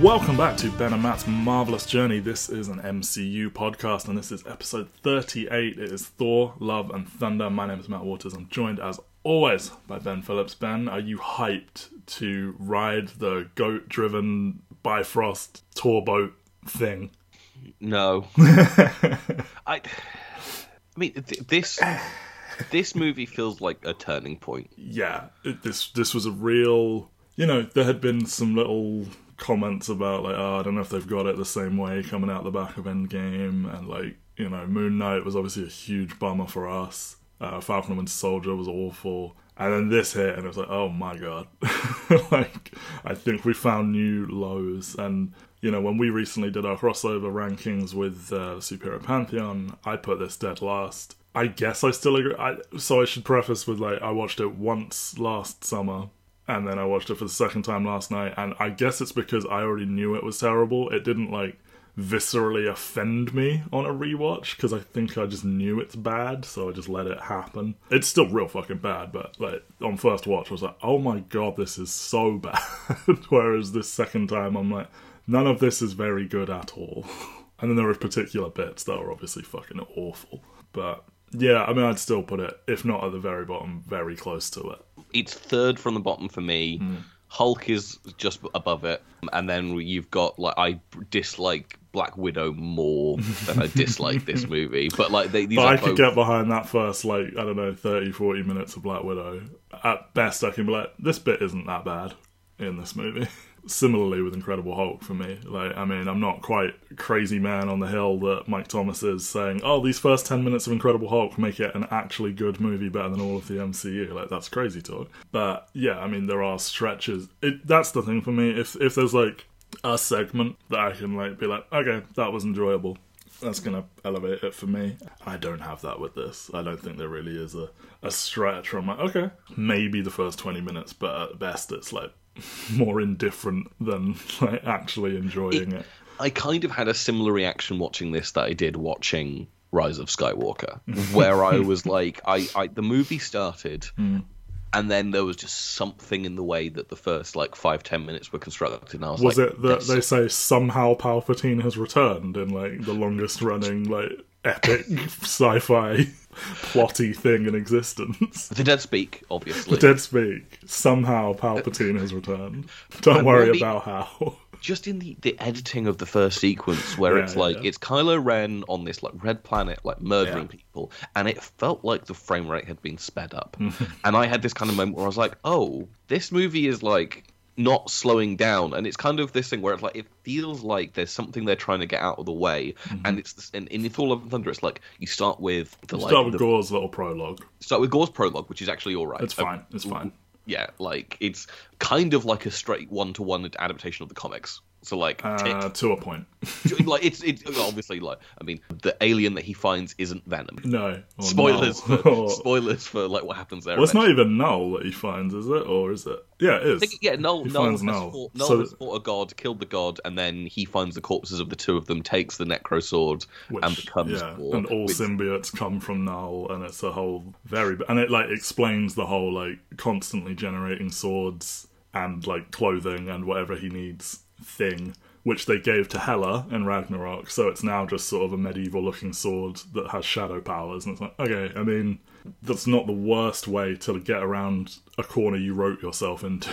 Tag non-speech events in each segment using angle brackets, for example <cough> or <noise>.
Welcome back to Ben and Matt's Marvelous Journey. This is an MCU podcast, and this is episode 38. It is Thor, Love, and Thunder. My name is Matt Waters. I'm joined, as always, by Ben Phillips. Ben, are you hyped to ride the goat driven Bifrost tour boat thing? No. <laughs> I, I mean, th- this this movie feels like a turning point. Yeah, it, this this was a real. You know, there had been some little comments about like, oh, I don't know if they've got it the same way coming out the back of Endgame, and like, you know, Moon Knight was obviously a huge bummer for us. Uh, Falcon and Soldier was awful, and then this hit, and it was like, oh my god, <laughs> like I think we found new lows. And you know, when we recently did our crossover rankings with uh, Superior Pantheon, I put this dead last. I guess I still agree. I, so I should preface with like I watched it once last summer and then I watched it for the second time last night, and I guess it's because I already knew it was terrible. It didn't like viscerally offend me on a rewatch because I think I just knew it's bad, so I just let it happen. It's still real fucking bad, but like on first watch, I was like, oh my god, this is so <laughs> bad. Whereas this second time, I'm like, none of this is very good at all. <laughs> and then there are particular bits that are obviously fucking awful, but yeah, I mean, I'd still put it, if not at the very bottom, very close to it. It's third from the bottom for me. Hmm. Hulk is just above it, and then you've got like I dislike Black Widow more than I dislike this <laughs> movie. But like they, these But are I could get behind that first, like, I don't know, 30, 40 minutes of Black Widow. At best, I can be like, this bit isn't that bad in this movie. <laughs> Similarly with Incredible Hulk for me. Like, I mean, I'm not quite crazy man on the hill that Mike Thomas is saying, oh, these first 10 minutes of Incredible Hulk make it an actually good movie better than all of the MCU. Like, that's crazy talk. But yeah, I mean, there are stretches. It, that's the thing for me. If, if there's like a segment that I can like be like, okay, that was enjoyable that's gonna elevate it for me. I don't have that with this. I don't think there really is a, a stretch where I'm like, okay, maybe the first twenty minutes, but at best it's like <laughs> more indifferent than like actually enjoying it. I kind of had a similar reaction watching this that I did watching Rise of Skywalker, where I <laughs> was like, I, I the movie started, hmm. And then there was just something in the way that the first like five ten minutes were constructed, and I was, Was like, it that they say somehow Palpatine has returned in like the longest running like epic <laughs> sci-fi plotty thing in existence? the dead speak, obviously. The dead speak. Somehow Palpatine has returned. Don't I'm worry really- about how. Just in the, the editing of the first sequence where Yeah, it's like yeah. it's Kylo Ren on this like red planet like murdering Yeah. people and it felt like the frame rate had been sped up <laughs> and I had this kind of moment where I was like oh this movie is like not slowing down and it's kind of this thing where it's like it feels like there's something they're trying to get out of the way and it's this, and in Thor Love and Thunder it's like you start with the like Start with the, Gore's little prologue. start with Gore's prologue which is actually all right It's Uh, fine. It's fine. Yeah like it's kind of like a straight one-to-one adaptation of the comics so like Uh, to a point. <laughs> like it's it's obviously like I mean the alien that he finds isn't Venom. No. <laughs> Spoilers null. for <laughs> spoilers for like what happens there. well, it's not even Knull that he finds, is it? Or is it? Yeah, it is. Think, yeah, Knull, He Knull, finds has Knull. Fought, Knull So- has fought a god, killed the god, and then he finds the corpses of the two of them, takes the Necro Sword, Which, and becomes yeah, and all which- symbiotes come from Knull, and it's a whole very and it like explains the whole like constantly generating swords and like clothing and whatever he needs thing, which they gave to Hela in Ragnarok. So it's now just sort of a medieval looking sword that has shadow powers, and it's like okay, I mean that's not the worst way to get around a corner you wrote yourself into.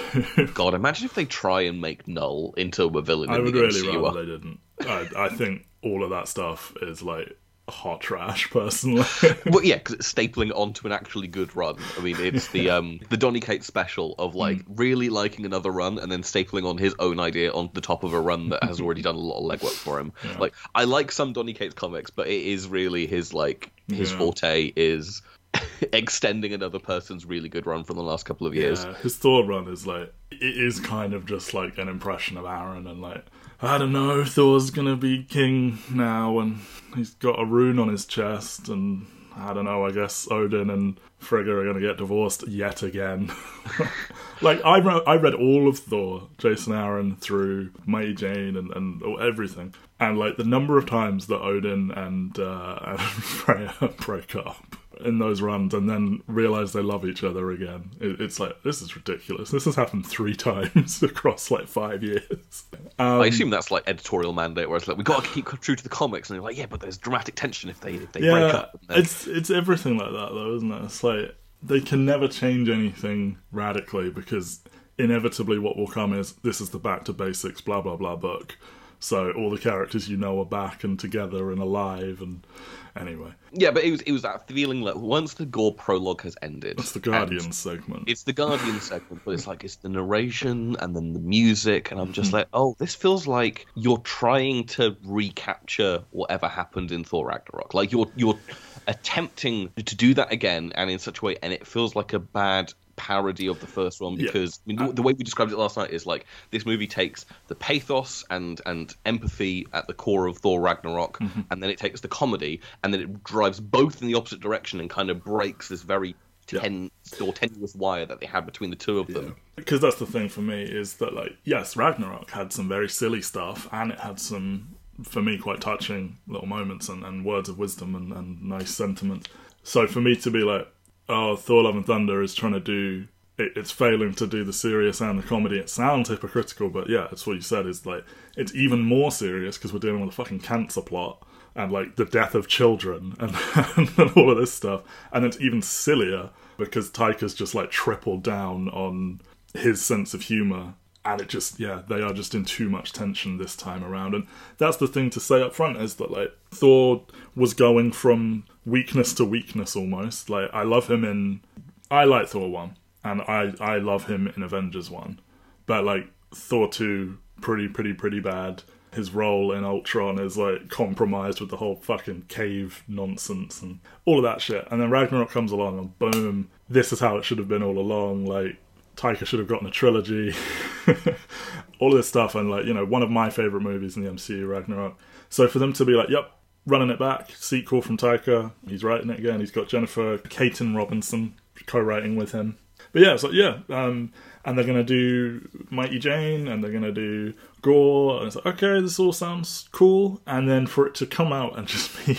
<laughs> God, imagine if they try and make Knull into a villain. I in would the really MCU. rather they didn't. I, I think all of that stuff is like hot trash, personally. <laughs> Well, yeah, because it's stapling onto an actually good run. I mean, it's the um the Donny Cates special of like Hmm. really liking another run and then stapling on his own idea on the top of a run that has already <laughs> done a lot of legwork for him. Like, I like some Donny Cates comics, but it is really his like his Yeah. forte is <laughs> extending another person's really good run from the last couple of years. Yeah, his Thor run is like it is kind of just like an impression of Aaron and like I don't know, Thor's gonna be king now and he's got a rune on his chest and I don't know, I guess Odin and Frigga are gonna get divorced yet again. <laughs> like I read, I read all of Thor, Jason Aaron through Mighty Jane and, and everything. And like the number of times that Odin and uh, and <laughs> Freya break up in those runs and then realize they love each other again. It, it's like this is ridiculous. This has happened three <laughs> times across like five years. Um, I assume that's like editorial mandate, where it's like we got to keep true to the comics, and they're like, yeah, but there's dramatic tension if they if they break up. Then- it's it's everything like that though, isn't it? It's like they can never change anything radically because inevitably what will come is this is the back to basics blah blah blah book. So all the characters you know are back and together and alive and anyway. Yeah, but it was it was that feeling like once the Gore prologue has ended, It's the Guardian segment. It's the Guardian segment, but it's like it's the narration and then the music, and I'm Mm-hmm. just like, oh, this feels like you're trying to recapture whatever happened in Thor Ragnarok. Like you're you're attempting to do that again, and in such a way, and it feels like a bad parody of the first one Yeah. because I mean, the, the way we described it last night is like this movie takes the pathos and and empathy at the core of Thor Ragnarok, Mm-hmm. and then it takes the comedy, and then it drives both in the opposite direction and kind of breaks this very Yeah. tense or tenuous wire that they had between the two of them. because that's the thing for me is that like yes ragnarok had some very silly stuff and it had some for me quite touching little moments and, and words of wisdom and, and nice sentiments so for me to be like oh thor love and thunder is trying to do it, it's failing to do the serious and the comedy it sounds hypocritical but yeah it's what you said is like it's even more serious because we're dealing with a fucking cancer plot and like the death of children <laughs> and, and all of this stuff. And it's even sillier because Taika's just like tripled down on his sense of humor. And it just, yeah, they are just in too much tension this time around. And that's the thing to say up front is that like Thor was going from weakness to weakness almost. Like I love him in, I like Thor 1 and I, I love him in Avengers 1. But like Thor 2, pretty, pretty, pretty bad his role in Ultron is like compromised with the whole fucking cave nonsense and all of that shit. And then Ragnarok comes along and boom, this is how it should have been all along. Like Taika should have gotten a trilogy, <laughs> all of this stuff, and like you know one of my favorite movies in the MCU, Ragnarok. So for them to be like, yep. Running it back, sequel from Taika. He's writing it again. He's got Jennifer Kaytin Robinson co-writing with him. But yeah, so yeah, um, and they're gonna do Mighty Jane, and they're gonna do Gore, and it's like okay, this all sounds cool. And then for it to come out and <laughs> just be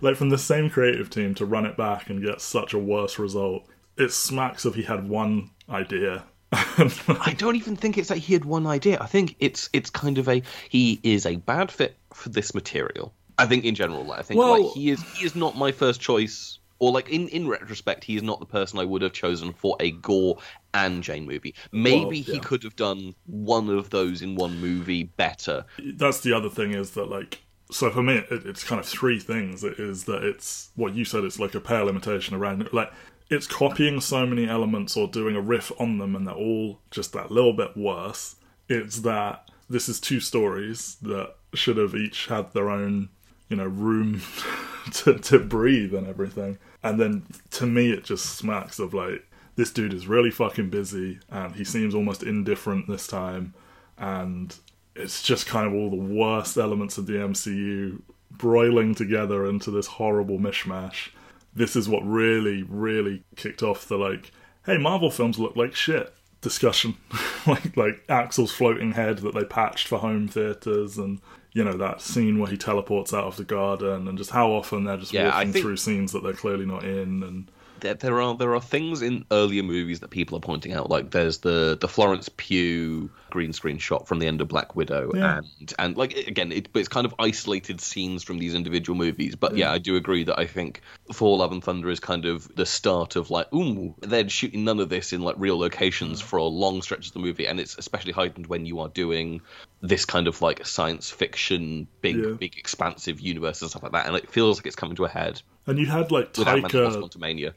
like from the same creative team to run it back and get such a worse result, it smacks of he had one idea. <laughs> I don't even think it's that he had one idea. I think it's it's kind of a he is a bad fit for this material. I think in general, like, I think Well- like he is he is not my first choice. Or like in, in retrospect, he is not the person I would have chosen for a Gore and Jane movie. Maybe Well, he could have done one of those in one movie better. that's the other thing is that like so for me it, it's kind of three things it is that it's what you said it's like a pale imitation around like it's copying so many elements or doing a riff on them and they're all just that little bit worse it's that this is two stories that should have each had their own you know room <laughs> to, to breathe and everything and then to me it just smacks of like this dude is really fucking busy and he seems almost indifferent this time and it's just kind of all the worst elements of the MCU broiling together into this horrible mishmash. This is what really, really kicked off the like, hey, Marvel films look like shit discussion. <laughs> like like Axl's floating head that they patched for home theaters and you know that scene where he teleports out of the garden and just how often they're just Yeah, walking think- through scenes that they're clearly not in and there, there are there are things in earlier movies that people are pointing out. Like there's the the Florence Pugh green screen shot from the end of Black Widow, Yeah. and and like again, it, but it's kind of isolated scenes from these individual movies. But yeah, I do agree that I think Thor: Love and Thunder is kind of the start of like, ooh, they're shooting none of this in like real locations for a long stretch of the movie, and it's especially heightened when you are doing this kind of like science fiction, big Yeah. big expansive universe and stuff like that, and it feels like it's coming to a head and you had like with Ant-Man and the Taika.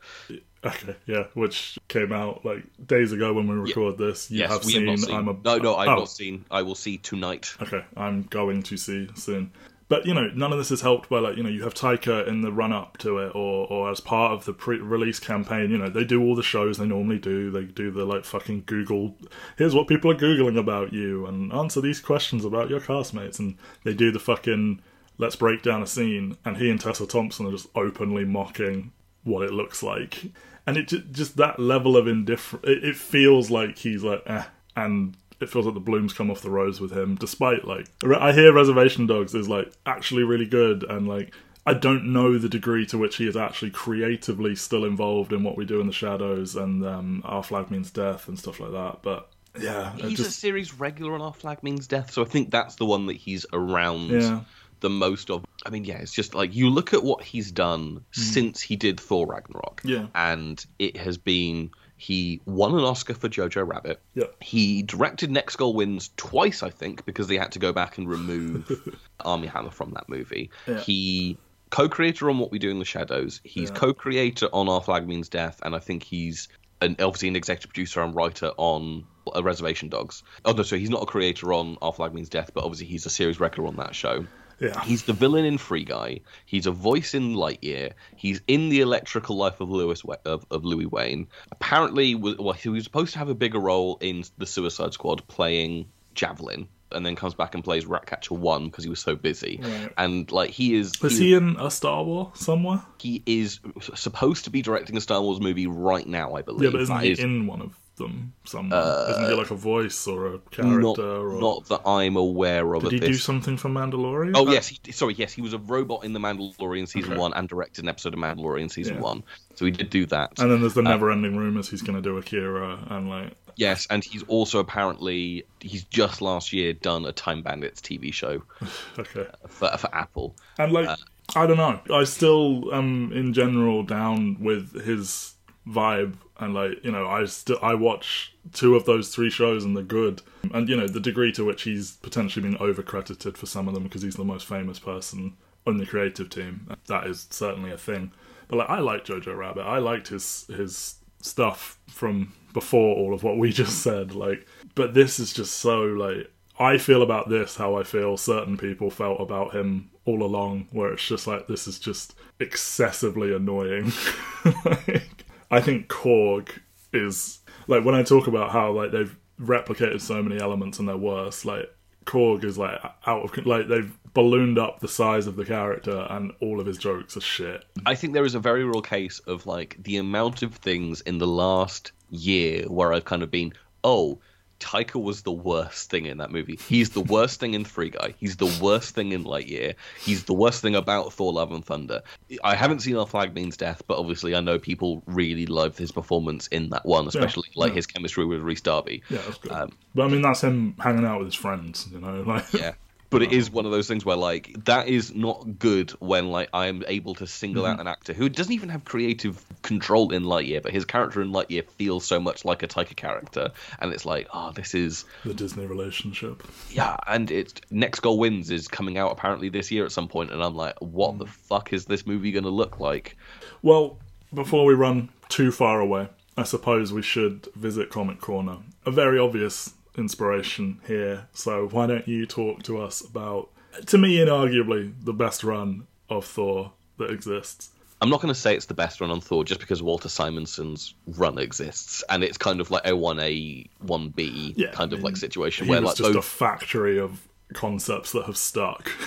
Okay, yeah, which came out like days ago when we record this. You Yes, have we seen, have not seen. I'm a No, no, I've oh, not seen. I will see tonight. Okay, I'm going to see soon. But you know, none of this is helped by like you know you have Taika in the run up to it, or or as part of the pre-release campaign. You know, they do all the shows they normally do. They do the like fucking Google. Here's what people are googling about you, and answer these questions about your castmates. And they do the fucking let's break down a scene. And he and Tessa Thompson are just openly mocking what it looks like, and it ju- just that level of indifference. It, it feels like he's like, eh, and it feels like the blooms come off the rose with him. Despite like, I hear Reservation Dogs is like actually really good, and like I don't know the degree to which he is actually creatively still involved in what we do in the shadows and um, Our Flag Means Death and stuff like that. But yeah, He's just, a series regular on Our Flag Means Death, so I think that's the one that he's around yeah, the most of. I mean, yeah, it's just like you look at what he's done since he did Thor Ragnarok, Yeah. and it has been he won an Oscar for Jojo Rabbit. yeah, He directed Next Goal Wins twice, I think, because they had to go back and remove <laughs> Armie Hammer from that movie. Yeah. He co-creator on What We Do in the Shadows. He's Yeah. co-creator on Our Flag Means Death, and I think he's an, obviously an executive producer and writer on uh, Reservation Dogs. Oh no, so he's not a creator on Our Flag Means Death, but obviously he's a series regular on that show. Yeah. He's the villain in Free Guy. He's a voice in Lightyear. He's in the Electrical Life of Lewis of, of Louis Wain. Apparently, well, he was supposed to have a bigger role in the Suicide Squad, playing Javelin, and then comes back and plays Ratcatcher One because he was so busy. Right. And like he is, Was he in a Star Wars somewhere? he is supposed to be directing a Star Wars movie right now, I believe. Yeah, but isn't That he is in one of them somewhere? isn't he like a voice or a character? not, or not that I'm aware of. did he this do something for Mandalorian? Oh Uh, yes, he, sorry, yes, he was a robot in the Mandalorian season Okay. one and directed an episode of Mandalorian season Yeah. one. So he did do that. And then there's the Uh, never-ending rumors he's going to do Akira and like yes, and he's also apparently he's just last year done a Time Bandits TV show <sighs> okay. for for Apple. And like, I don't know. I still am in general down with his vibe, and like, you know, I still I watch two of those three shows and they're good. And you know, the degree to which he's potentially been overcredited for some of them because he's the most famous person on the creative team. That is certainly a thing. But like, I like Jojo Rabbit. I liked his his stuff from before all of what we <laughs> just said. Like, but this is just so like. I feel about this how I feel certain people felt about him all along, where it's just like this is just excessively annoying. <laughs> like, I think Korg is like when I talk about how like they've replicated so many elements and they're worse. Like Korg is like out of like they've ballooned up the size of the character and all of his jokes are shit. I think there is a very real case of like the amount of things in the last year where I've kind of been, oh, Taika was the worst thing in that movie. He's the worst thing in Free Guy. He's the worst thing in Lightyear. He's the worst thing about Thor: Love and Thunder. I haven't seen Our Flag Means Death, but obviously I know people really loved his performance in that one, especially like yeah. his chemistry with Rhys Darby. Yeah, that's good. Um, but I mean, that's him hanging out with his friends, you know. <laughs> Like, Yeah. But it is one of those things where, like, that is not good when, like, I am able to single out mm-hmm. an actor who doesn't even have creative control in Lightyear, but his character in Lightyear feels so much like a Taika character, and it's like, oh, this is, the Disney relationship. yeah. And it's Next Goal Wins is coming out apparently this year at some point, and I'm like, what the mm. fuck is this movie going to look like? Well, before we run too far away, I suppose we should visit Comic Corner. A very obvious inspiration here. So why don't you talk to us about, to me, inarguably the best run of Thor that exists? I'm not going to say it's the best run on Thor just because Walter Simonson's run exists, and it's kind of like a 1A, 1B Yeah, kind I of like situation He where like just both a factory of concepts that have stuck. <laughs>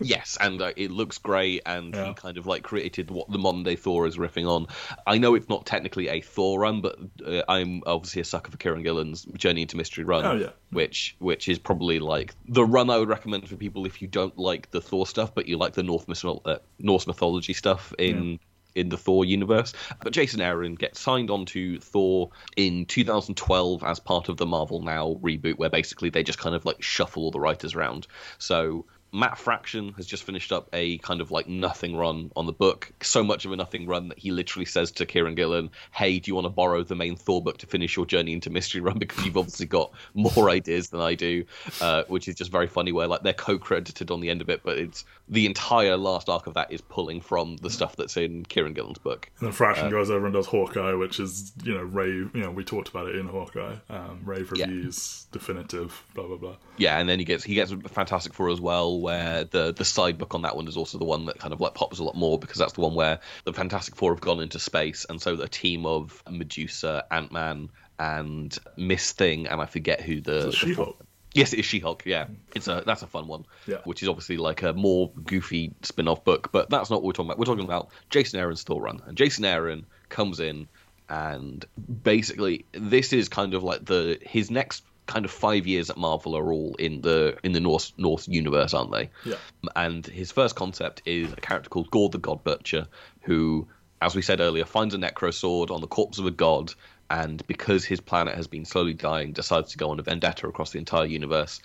Yes, and uh, it looks great, and Yeah. he kind of like created what the modern day Thor is riffing on. I know it's not technically a Thor run, but uh, I'm obviously a sucker for Kieron Gillen's Journey into Mystery Run, Oh, yeah. which which is probably like the run I would recommend for people if you don't like the Thor stuff, but you like the North uh, Norse mythology stuff in. In the Thor universe, but Jason Aaron gets signed on to Thor in 2012 as part of the Marvel Now reboot, where basically they just kind of like shuffle all the writers around. So Matt Fraction has just finished up a kind of like nothing run on the book. So much of a nothing run that he literally says to Kieron Gillen, Hey, do you want to borrow the main Thor book to finish your journey into Mystery Run? <laughs> Because you've obviously got more ideas than I do, uh, which is just very funny where like they're co credited on the end of it, but it's the entire last arc of that is pulling from the stuff that's in Kieron Gillen's book. And then Fraction goes over and does Hawkeye, which is, you know, rave, you know, we talked about it in Hawkeye. Um, rave Yeah. reviews, definitive, blah, blah, blah. Yeah, and then he gets he gets Fantastic Four as well, where the the side book on that one is also the one that kind of like pops a lot more because that's the one where the Fantastic Four have gone into space, and so the team of Medusa, Ant Man, and Miss Thing, and I forget who the, She Hulk. Yes, it is She-Hulk. Yeah, it's a that's a fun one. Yeah. which is obviously like a more goofy spin-off book, but that's not what we're talking about. We're talking about Jason Aaron's Thor run, and Jason Aaron comes in, and basically this is kind of like the his next kind of five years at Marvel are all in the in the North North universe, aren't they? Yeah. And his first concept is a character called Gore the God Butcher, who, as we said earlier, finds a necro sword on the corpse of a god, and because his planet has been slowly dying, decides to go on a vendetta across the entire universe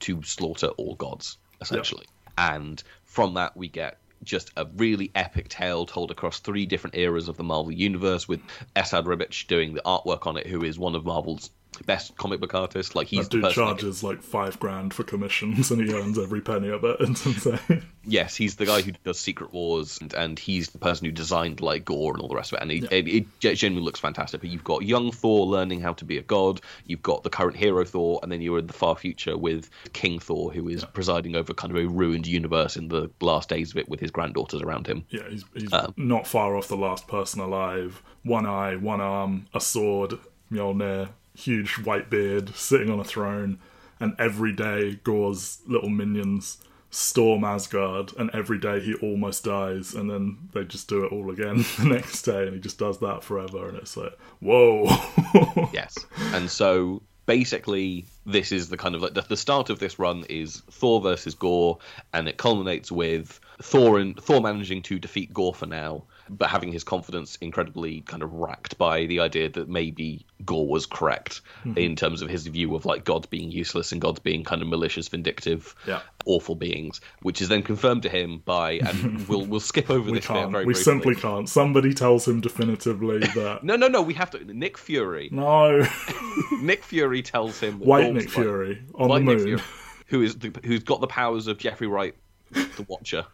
to slaughter all gods, essentially. And from that, we get just a really epic tale told across three different eras of the Marvel universe, with Esad Ribic doing the artwork on it, who is one of Marvel's best comic book artist. Like he's That dude charges like five grand for commissions and he earns every penny of it. <laughs> It's insane. Yes, he's the guy who does Secret Wars, and, and he's the person who designed like Gore and all the rest of it. And it, it, it genuinely looks fantastic. But you've got young Thor learning how to be a god. You've got the current hero Thor, and then you're in the far future with King Thor, who is presiding over kind of a ruined universe in the last days of it with his granddaughters around him. Yeah, he's, he's Um, not far off the last person alive. One eye, one arm, a sword, Mjolnir, huge white beard, sitting on a throne, and every day Gore's little minions storm Asgard, and every day he almost dies, and then they just do it all again <laughs> the next day, and he just does that forever, and it's like, whoa. <laughs> Yes. And so basically, this is the kind of like the, start of this run is Thor versus Gore, and it culminates with Thor and Thor managing to defeat Gore for now, but having his confidence incredibly kind of racked by the idea that maybe Gore was correct mm-hmm. in terms of his view of like gods being useless and gods being kind of malicious, vindictive, Yeah. awful beings, which is then confirmed to him by and <laughs> we'll we'll skip over we this bit can't. very We briefly. simply can't. Somebody tells him definitively <laughs> that. No, no, no. We have to. Nick Fury. no. <laughs> Nick Fury tells him White Nick. Fury on the moon. Fury, who is the, who's got the powers of Jeffrey Wright, the Watcher,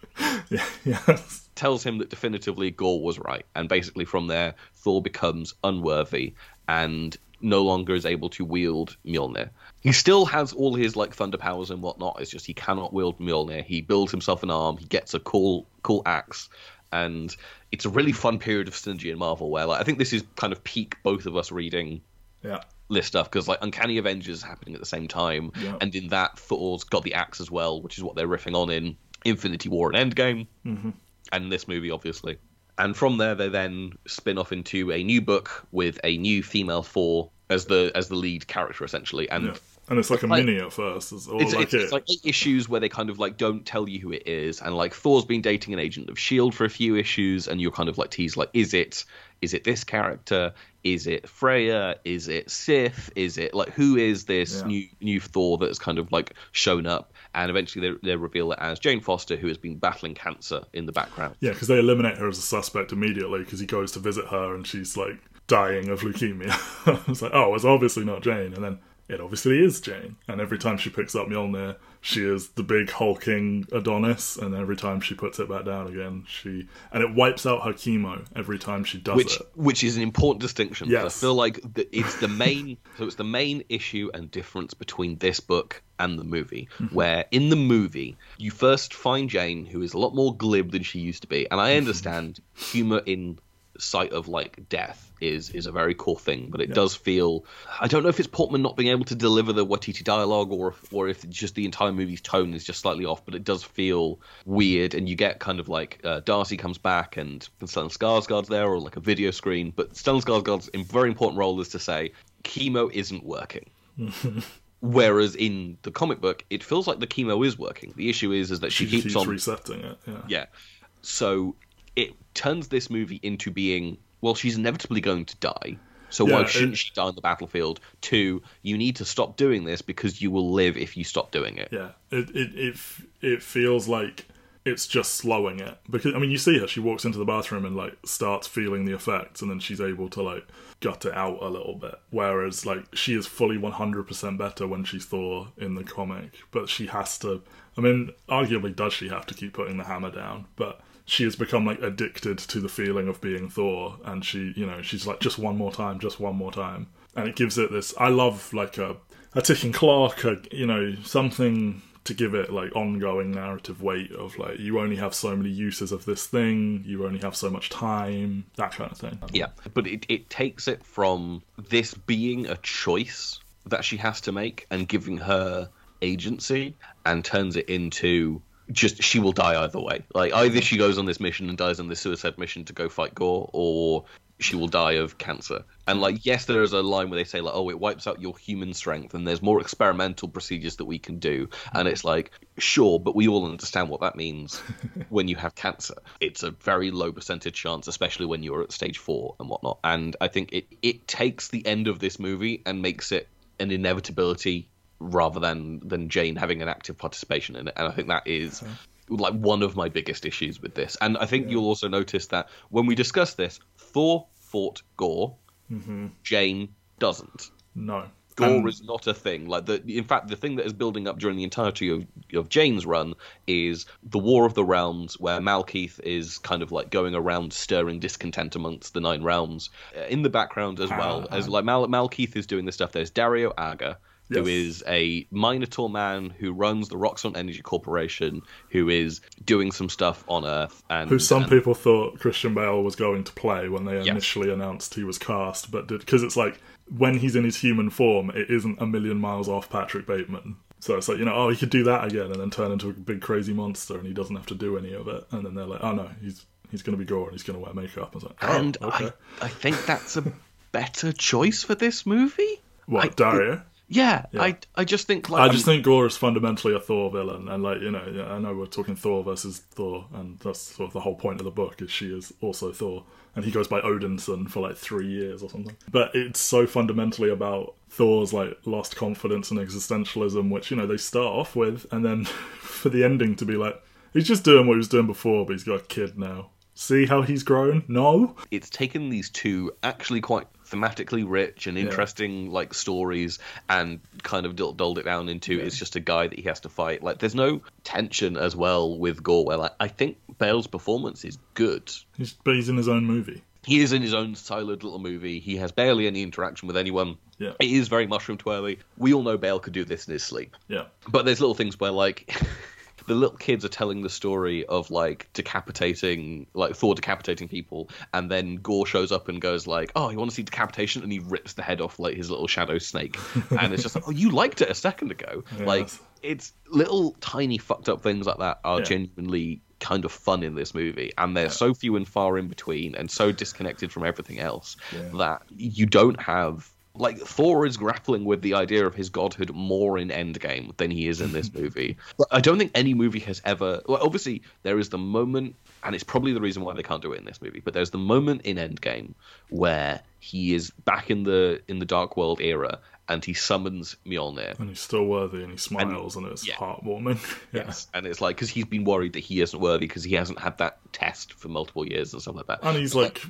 <laughs> yes. tells him that definitively Gore was right, and basically from there Thor becomes unworthy and no longer is able to wield Mjolnir. He still has all his like thunder powers and whatnot. It's just he cannot wield Mjolnir. He builds himself an arm. He gets a cool cool axe. And it's a really fun period of synergy in Marvel where like I think this is kind of peak both of us reading Yeah. This stuff because like Uncanny Avengers is happening at the same time, Yeah. and in that Thor's got the axe as well, which is what they're riffing on in Infinity War and Endgame, mm-hmm. and this movie, obviously. And from there, they then spin off into a new book with a new female Thor as the as the lead character essentially, and. Yeah. And it's like a like- mini at first. It's, It's, like it's, it. it's like eight issues where they kind of like don't tell you who it is, and like Thor's been dating an agent of Shield for a few issues, and you're kind of like teased like, is it is it this character? Is it Freya? Is it Sif? Is it like who is this Yeah. new new Thor that's kind of like shown up? And eventually they, they reveal it as Jane Foster, who has been battling cancer in the background. Yeah, because they eliminate her as a suspect immediately because he goes to visit her and she's like dying of leukemia. <laughs> it's like, oh, it's obviously not Jane. And then it obviously is Jane. And every time she picks up Mjolnir, she is the big hulking Adonis. And every time she puts it back down again, she. And it wipes out her chemo every time she does which it. which is an important distinction. Yes. I feel like the, it's the main <laughs> so it's the main issue and difference between this book and the movie. Mm-hmm. Where in the movie you first find Jane, who is a lot more glib than she used to be, and I understand humor in sight of like death is is a very core thing, but it does feel I don't know if it's Portman not being able to deliver the Waititi dialogue or if, or if just the entire movie's tone is just slightly off, but it does feel weird, and you get kind of like uh, Darcy comes back and Stellan Skarsgård's there, or like a video screen, but Stellan Skarsgård's in- very important role is to say chemo isn't working. <laughs> Whereas in the comic book, it feels like the chemo is working. The issue is is that she, She keeps keeps on resetting it. Yeah. yeah. So it turns this movie into being well, she's inevitably going to die. So Yeah, why shouldn't she die on the battlefield? Two, you need to stop doing this because you will live if you stop doing it. Yeah, it it it it feels like it's just slowing it because I mean you see her she walks into the bathroom and like starts feeling the effects and then she's able to like gut it out a little bit whereas like she is fully 100% better when she's Thor in the comic but she has to I mean arguably does she have to keep putting the hammer down but she has become like addicted to the feeling of being Thor and she you know she's like just one more time just one more time and it gives it this I love like a a ticking clock, a, you know, something to give it like ongoing narrative weight of like you only have so many uses of this thing, you only have so much time, that kind of thing. Yeah, but it, it takes it from this being a choice that she has to make and giving her agency and turns it into just she will die either way. Like either she goes on this mission and dies on this suicide mission to go fight Gore, or she will die of cancer. And like, yes, there is a line where they say like, "Oh, it wipes out your human strength," and there's more experimental procedures that we can do. And it's like, sure, but we all understand what that means <laughs> when you have cancer. It's a very low percentage chance, especially when you're at stage four and whatnot. And I think it it takes the end of this movie and makes it an inevitability rather than than Jane having an active participation in it. And I think that is like one of my biggest issues with this. And I think you'll also notice that when we discuss this, Thor fought Gore, Jane doesn't. No. Gore is not a thing. Like the, in fact, the thing that is building up during the entirety of, of Jane's run is the War of the Realms, where Malekith is kind of like going around stirring discontent amongst the Nine Realms. Uh, in the background as well Ah. as like Mal- Malekith is doing this stuff. There's Dario Agger. Who Yes. is a Minotaur man who runs the Roxxon Energy Corporation, who is doing some stuff on Earth, and Who some and- people thought Christian Bale was going to play when they initially announced he was cast, but because it's like when he's in his human form, it isn't a million miles off Patrick Bateman. So it's like you know, oh, he could do that again and then turn into a big crazy monster, and he doesn't have to do any of it. And then they're like, oh no, he's he's going to be Gore and he's going to wear makeup. I was like, oh, and okay. I, I think that's a better choice for this movie. what I- Dario? Yeah, I I just think like I just think Gore is fundamentally a Thor villain, and like you know, I know we're talking Thor versus Thor, and that's sort of the whole point of the book is she is also Thor, and he goes by Odinson for like three years or something. But it's so fundamentally about Thor's like lost confidence and existentialism, which you know they start off with, and then <laughs> for the ending to be like he's just doing what he was doing before, but he's got a kid now. See how he's grown? No, it's taken these two actually quite thematically rich and interesting like stories and kind of dulled it down into it's just a guy that he has to fight. Like there's no tension as well with Gore. Where like I think Bale's performance is good. he's but he's in his own movie. He is in his own siloed little movie. He has barely any interaction with anyone. Yeah. It is very mushroom twirly. We all know Bale could do this in his sleep. Yeah, But there's little things where like <laughs> the little kids are telling the story of like decapitating like Thor decapitating people and then Gore shows up and goes like, "Oh, you want to see decapitation?" and he rips the head off like his little shadow snake. and it's just like, "Oh, you liked it a second ago." Like it's little tiny fucked up things like that are Yeah. genuinely kind of fun in this movie and they're so few and far in between and so disconnected from everything else Yeah. that you don't have like Thor is grappling with the idea of his godhood more in Endgame than he is in this <laughs> movie. But I don't think any movie has ever. Well, obviously there is the moment, and it's probably the reason why they can't do it in this movie. But there's the moment in Endgame where he is back in the in the Dark World era, and he summons Mjolnir. and he's still worthy, and he smiles, and, it's yeah. heartwarming. <laughs> yeah. Yes, and it's like because he's been worried that he isn't worthy because he hasn't had that test for multiple years and stuff like that. And he's like,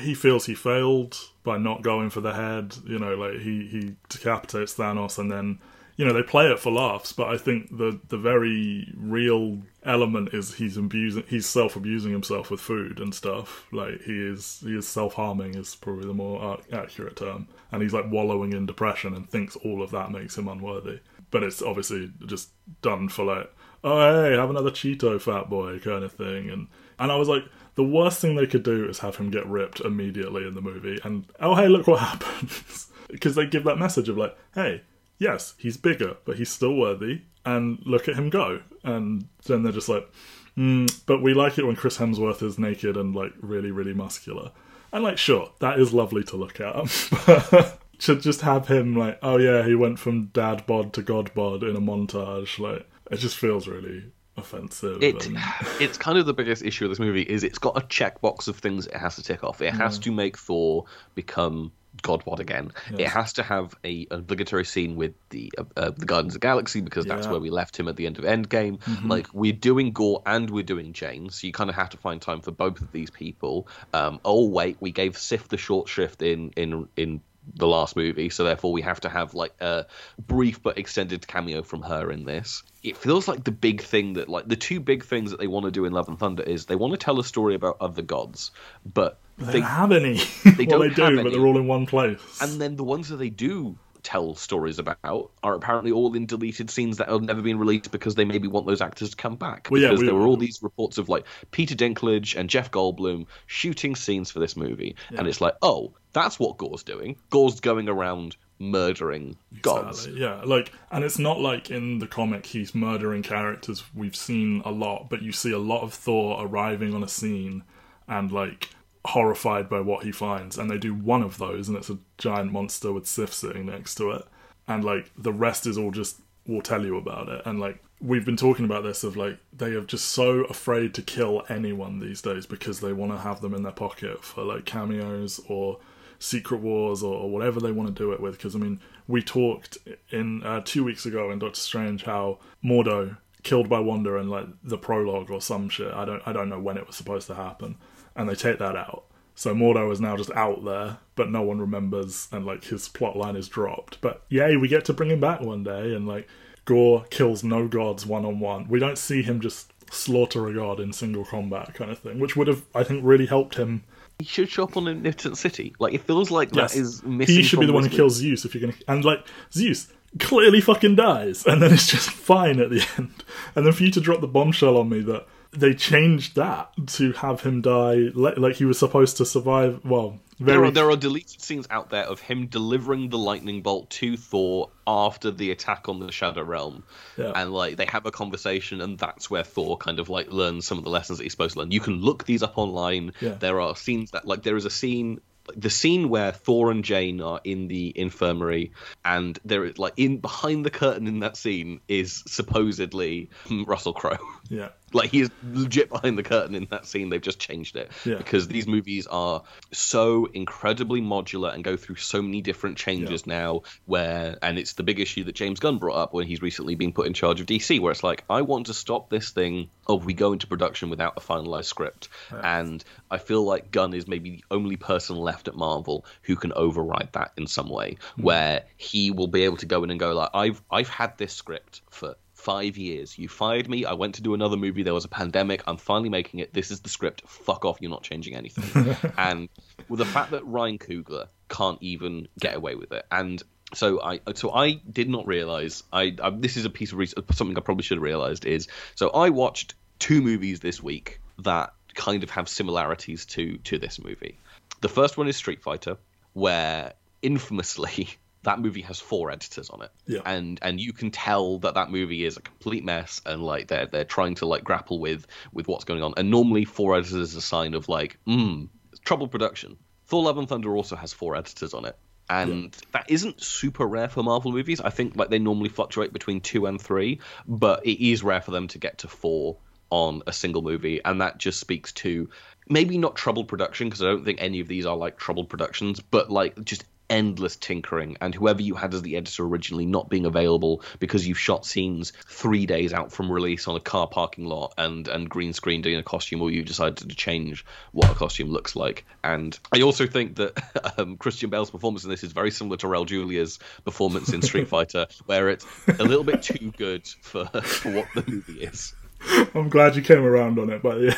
he feels he failed by not going for the head. You know, like he he decapitates Thanos, and then you know they play it for laughs. But I think the the very real element is he's abusing, he's self abusing himself with food and stuff. Like he is he is self harming is probably the more accurate term, and he's like wallowing in depression and thinks all of that makes him unworthy. But it's obviously just done for like, oh hey, have another Cheeto fat boy kind of thing, and and I was like, the worst thing they could do is have him get ripped immediately in the movie, and oh hey, look what <laughs> happens, because they give that message of like, hey, yes, he's bigger, but he's still worthy, and look at him go, and then they're just like, mm, but we like it when Chris Hemsworth is naked and like really really muscular, and like sure, that is lovely to look at, <laughs> should just have him like, oh yeah, he went from dad bod to god bod in a montage, like it just feels really offensive. it and- <sighs> it's kind of the biggest issue of this movie is it's got a checkbox of things it has to tick off. It has to make Thor become Godwad again. It has to have a an obligatory scene with the uh, uh, the Guardians of the Galaxy because that's Yeah. where we left him at the end of Endgame. Like we're doing Gore and we're doing Jane, so you kind of have to find time for both of these people. Um, oh wait, we gave Sif the short shrift in in in the last movie, so therefore we have to have like a brief but extended cameo from her in this. It feels like the big thing that like the two big things that they want to do in Love and Thunder is they want to tell a story about other gods, but They they don't have any. They <laughs> well, don't they do, but any. they're all in one place. and then the ones that they do tell stories about are apparently all in deleted scenes that have never been released because they maybe want those actors to come back. Well, yeah, because we- there were all these reports of like Peter Dinklage and Jeff Goldblum shooting scenes for this movie, and it's like, oh, that's what Gore's doing. Gore's going around murdering gods. Exactly, Yeah, like, and it's not like in the comic he's murdering characters we've seen a lot, but you see a lot of Thor arriving on a scene and like horrified by what he finds, and they do one of those, and it's a giant monster with Sif sitting next to it, and like the rest is all just will tell you about it, and like we've been talking about this of like they are just so afraid to kill anyone these days because they want to have them in their pocket for like cameos or secret wars or, or whatever they want to do it with. Because i mean we talked in uh, two weeks ago in doctor strange how mordo killed by wanda in like the prologue or some shit. I don't i don't know when it was supposed to happen and they take that out so mordo is now just out there but no one remembers and like his plot line is dropped but yay we get to bring him back one day and like Gore kills no gods one on one. We don't see him just slaughter a god in single combat kind of thing, which would have, I think, really helped him. He should show up on Omnipotent City. Like it feels like Yes. that is missing. He should be the one who kills Zeus if you're gonna. And like Zeus clearly fucking dies, and then it's just <laughs> fine at the end. And then for you to drop the bombshell on me that they changed that to have him die like, like he was supposed to survive. Well, There are, there are deleted scenes out there of him delivering the lightning bolt to Thor after the attack on the Shadow Realm, Yeah. and like they have a conversation, and that's where Thor kind of like learns some of the lessons that he's supposed to learn. You can look these up online. Yeah. There are scenes that like there is a scene. The scene where Thor and Jane are in the infirmary, and there is like in behind the curtain in that scene is supposedly <laughs> Russell Crowe. yeah. Like he is legit behind the curtain in that scene. They've just changed it Yeah. because these movies are so incredibly modular and go through so many different changes now. Where and it's the big issue that James Gunn brought up when he's recently been put in charge of DC, where it's like I want to stop this thing of we go into production without a finalized script, and I feel like Gunn is maybe the only person left at Marvel who can override that in some way, hmm. where he will be able to go in and go like I've I've had this script for five years. You fired me. I went to do another movie. There was a pandemic. I'm finally making it. This is the script. Fuck off. You're not changing anything. <laughs> and with the fact that Ryan Coogler can't even get away with it, and so I so I did not realize. I, I this is a piece of research. Something I probably should have realized is so I watched two movies this week that kind of have similarities to to this movie. The first one is Street Fighter, where infamously <laughs> that movie has four editors on it. Yeah. and and you can tell that that movie is a complete mess and like they're they're trying to like grapple with with what's going on. And normally four editors is a sign of like mm, troubled production. Thor love and thunder also has four editors on it. And that isn't super rare for marvel movies. I think like they normally fluctuate between two and three but it is rare for them to get to four on a single movie. And that just speaks to maybe not troubled production because i don't think any of these are like troubled productions but like just endless tinkering and whoever you had as the editor originally not being available because you've shot scenes three days out from release on a car parking lot and and green screen doing a costume or you decided to change what a costume looks like and i also think that <laughs> um, christian bale's performance in this is very similar to raul julia's performance in street <laughs> fighter where it's a little bit too good for, <laughs> for what the movie is I'm glad you came around on it, but yeah.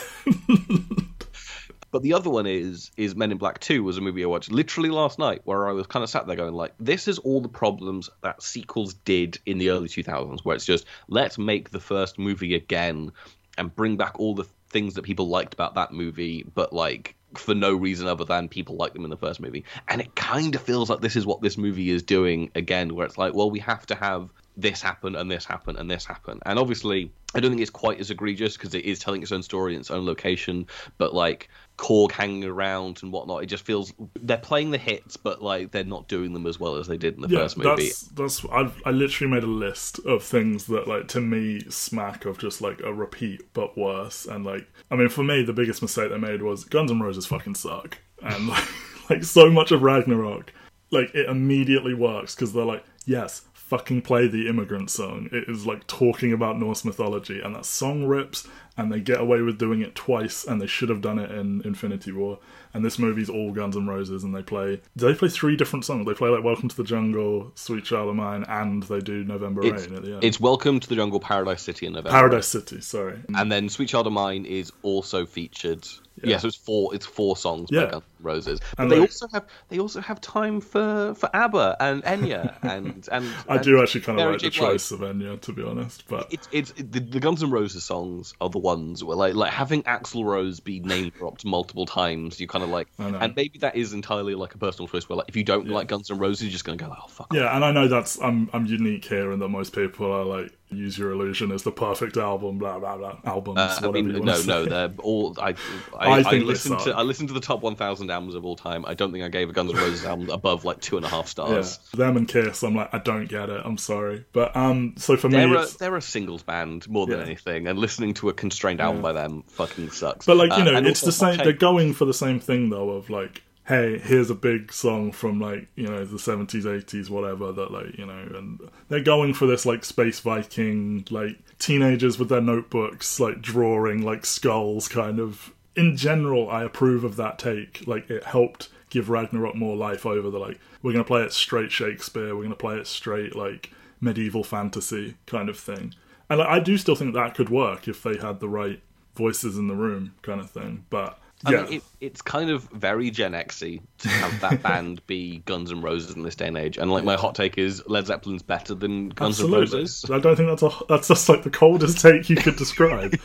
But the other one is is Men in Black Two was a movie I watched literally last night, where I was kind of sat there going like, this is all the problems that sequels did in the early 2000s, where it's just let's make the first movie again and bring back all the things that people liked about that movie, but like for no reason other than people liked them in the first movie. And it kind of feels like this is what this movie is doing again, where it's like, well, we have to have this happened and this happened and this happened. And obviously, I don't think it's quite as egregious because it is telling its own story in its own location, but like Korg hanging around and whatnot, it just feels they're playing the hits, but like they're not doing them as well as they did in the yeah, first movie. that's that's I I literally made a list of things that like to me smack of just like a repeat but worse. And like I mean, for me, the biggest mistake they made was Guns N' Roses fucking suck, and like, <laughs> like so much of Ragnarok, like it immediately works because they're like, yes. Fucking play the immigrant song. It is like talking about Norse mythology, and that song rips, and they get away with doing it twice, and they should have done it in Infinity War. And this movie's all Guns N' Roses, and they play. Do they play three different songs? They play like "Welcome to the Jungle," "Sweet Child of Mine," and they do "November It's, Rain" at the end. it's Welcome to the Jungle, Paradise City in November. Paradise City. Sorry. And then Sweet Child of Mine is also featured. Yeah, so it's four. It's four songs Yeah. by Guns N' Roses. But And they also have they also have time for for ABBA and Enya <laughs> and and. I and do actually kind of like the J. Choice of Enya, to be honest. But It's it's the, the Guns N' Roses songs are the ones where like like having Axl Rose be name dropped multiple times. You kind of like, and maybe that is entirely like a personal choice. Where like if you don't like Guns N' Roses, you're just gonna go, like, oh fuck. off." yeah, and I know that's I'm I'm unique here, and that most people are like Use Your Illusion is the perfect album, blah blah blah albums. Uh, I whatever mean, you no, no, they're all. I, I <laughs> I, I, listened to. I listened to the top 1,000 albums of all time. I don't think I gave a Guns N' Roses album above like two and a half Yeah, stars. them and Kiss. I'm like, I don't get it. I'm sorry, but um, so for me, They're a, it's, they're a singles band more than Yeah. anything, and listening to a constrained album Yeah. by them fucking sucks. But like you Uh, know, and it's the same. They're going for the same thing though. Of like, hey, here's a big song from like you know the seventies, eighties, whatever. That like you know, and they're going for this like space Viking, like teenagers with their notebooks, like drawing like skulls, kind of. In general, I approve of that take. Like it helped give Ragnarok more life over the like we're gonna play it straight Shakespeare, we're gonna play it straight like medieval fantasy kind of thing. And like, I do still think that could work if they had the right voices in the room kind of thing. But I yeah, mean, it, it's kind of very Gen Xy to have that <laughs> band be Guns N' Roses in this day and age. And like my hot take is Led Zeppelin's better than Guns N' Roses. I don't think that's a that's just like the coldest <laughs> take you could describe.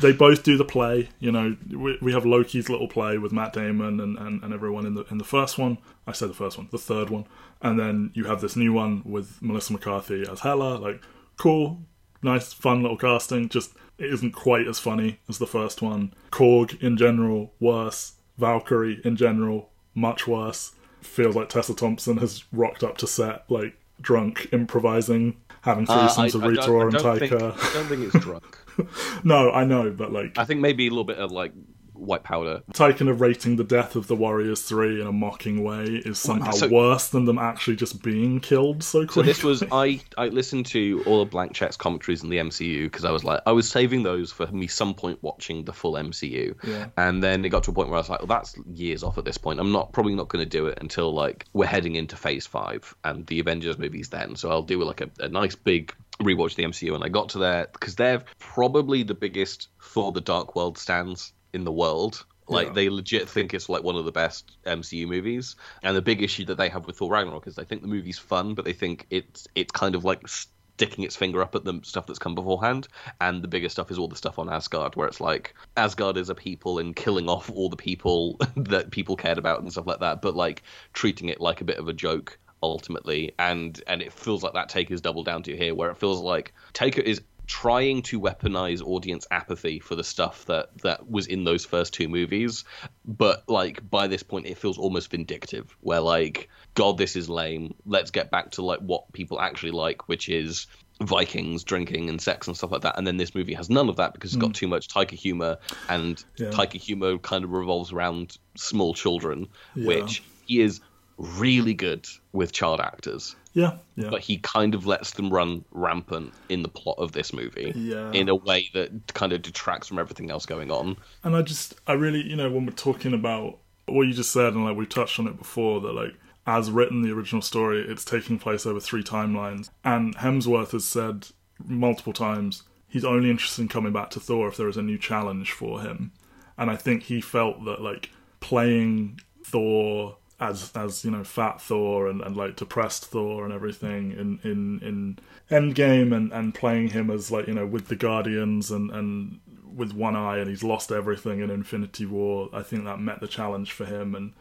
they both do the play. You know, we, we have Loki's little play with Matt Damon and, and, and everyone in the in the first one. I said the first one, the third one, and then you have this new one with Melissa McCarthy as Hela. Like, cool, nice, fun little casting. Just it isn't quite as funny as the first one. Korg in general worse. Valkyrie in general much worse. Feels like Tessa Thompson has rocked up to set like drunk, improvising, having Uh, threesomes with Rita Ora and Taika. I don't think it's drunk. <laughs> No, I know, but like I think maybe a little bit of like white powder. Taika narrating the death of the Warriors Three in a mocking way is somehow so- worse than them actually just being killed so So quickly. this was <laughs> I I listened to all of Blank Check's commentaries in the MCU because I was like I was saving those for me some point watching the full MCU. Yeah. And then it got to a point where I was like, well, that's years off at this point. I'm not probably not going to do it until like we're heading into Phase Five and the Avengers movies then. So I'll do like a, a nice big rewatch the MCU. And I got to there because they're probably the biggest for The Dark World stands in the world. Like Yeah. they legit think it's like one of the best MCU movies. And the big issue that they have with Thor Ragnarok is they think the movie's fun, but they think it's it's kind of like sticking its finger up at the stuff that's come beforehand. And the biggest stuff is all the stuff on Asgard, where it's like Asgard is a people and killing off all the people <laughs> that people cared about and stuff like that, but like treating it like a bit of a joke ultimately. And and it feels like that take is double down to here, where it feels like Taika is trying to weaponize audience apathy for the stuff that that was in those first two movies. But like by this point it feels almost vindictive where like god this is lame. Let's get back to like what people actually like which is vikings drinking and sex and stuff like that. And then this movie has none of that because it's got mm. too much taika humor. And Yeah. taika humor kind of revolves around small children Yeah. which he is really good with child actors yeah, yeah. but he kind of lets them run rampant in the plot of this movie Yeah. in a way that kind of detracts from everything else going on. And I just, I really, you know, when we're talking about what you just said, and like we touched on it before, that like as written, the original story, it's taking place over three timelines. And Hemsworth has said multiple times he's only interested in coming back to Thor if there is a new challenge for him. And I think he felt that like playing Thor as as you know fat Thor and, and like depressed Thor and everything in in in Endgame and and playing him as like you know with the Guardians and and with one eye and he's lost everything in Infinity War. I think that met the challenge for him and.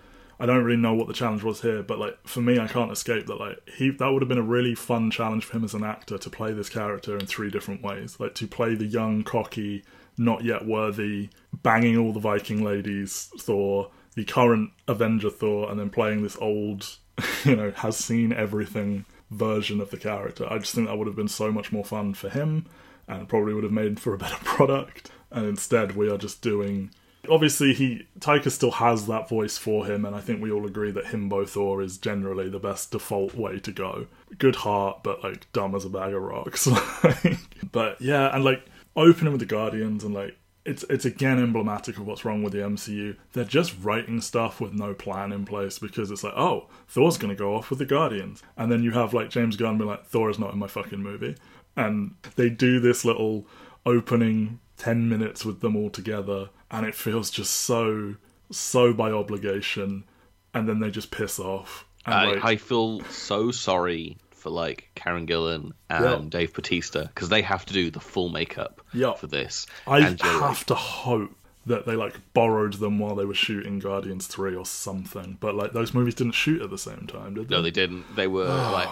I don't really know what the challenge was here, but like for me, I can't escape that. Like he, that would have been a really fun challenge for him as an actor to play this character in three different ways. Like to play the young, cocky, not yet worthy, banging all the Viking ladies Thor, the current Avenger Thor, and then playing this old, <laughs> you know, has seen everything version of the character. I just think that would have been so much more fun for him, and probably would have made for a better <laughs> product. And instead, we are just doing. Obviously, he Taika still has that voice for him, and I think we all agree that himbo Thor is generally the best default way to go. Good heart, but like dumb as a bag of rocks. <laughs> but yeah, and like opening with the Guardians, and like it's it's again emblematic of what's wrong with the MCU. They're just writing stuff with no plan in place because it's like, oh, Thor's gonna go off with the Guardians, and then you have like James Gunn be like, Thor is not in my fucking movie, and they do this little opening ten minutes with them all together, and it feels just so so by obligation, and then they just piss off. And I, like, I feel so sorry for like Karen Gillan and Yeah. Dave Bautista because they have to do the full makeup Yeah. for this. I have like, to hope that they like borrowed them while they were shooting Guardians 3 or something. But like those movies didn't shoot at the same time, did they? No, they didn't. They were <sighs> like,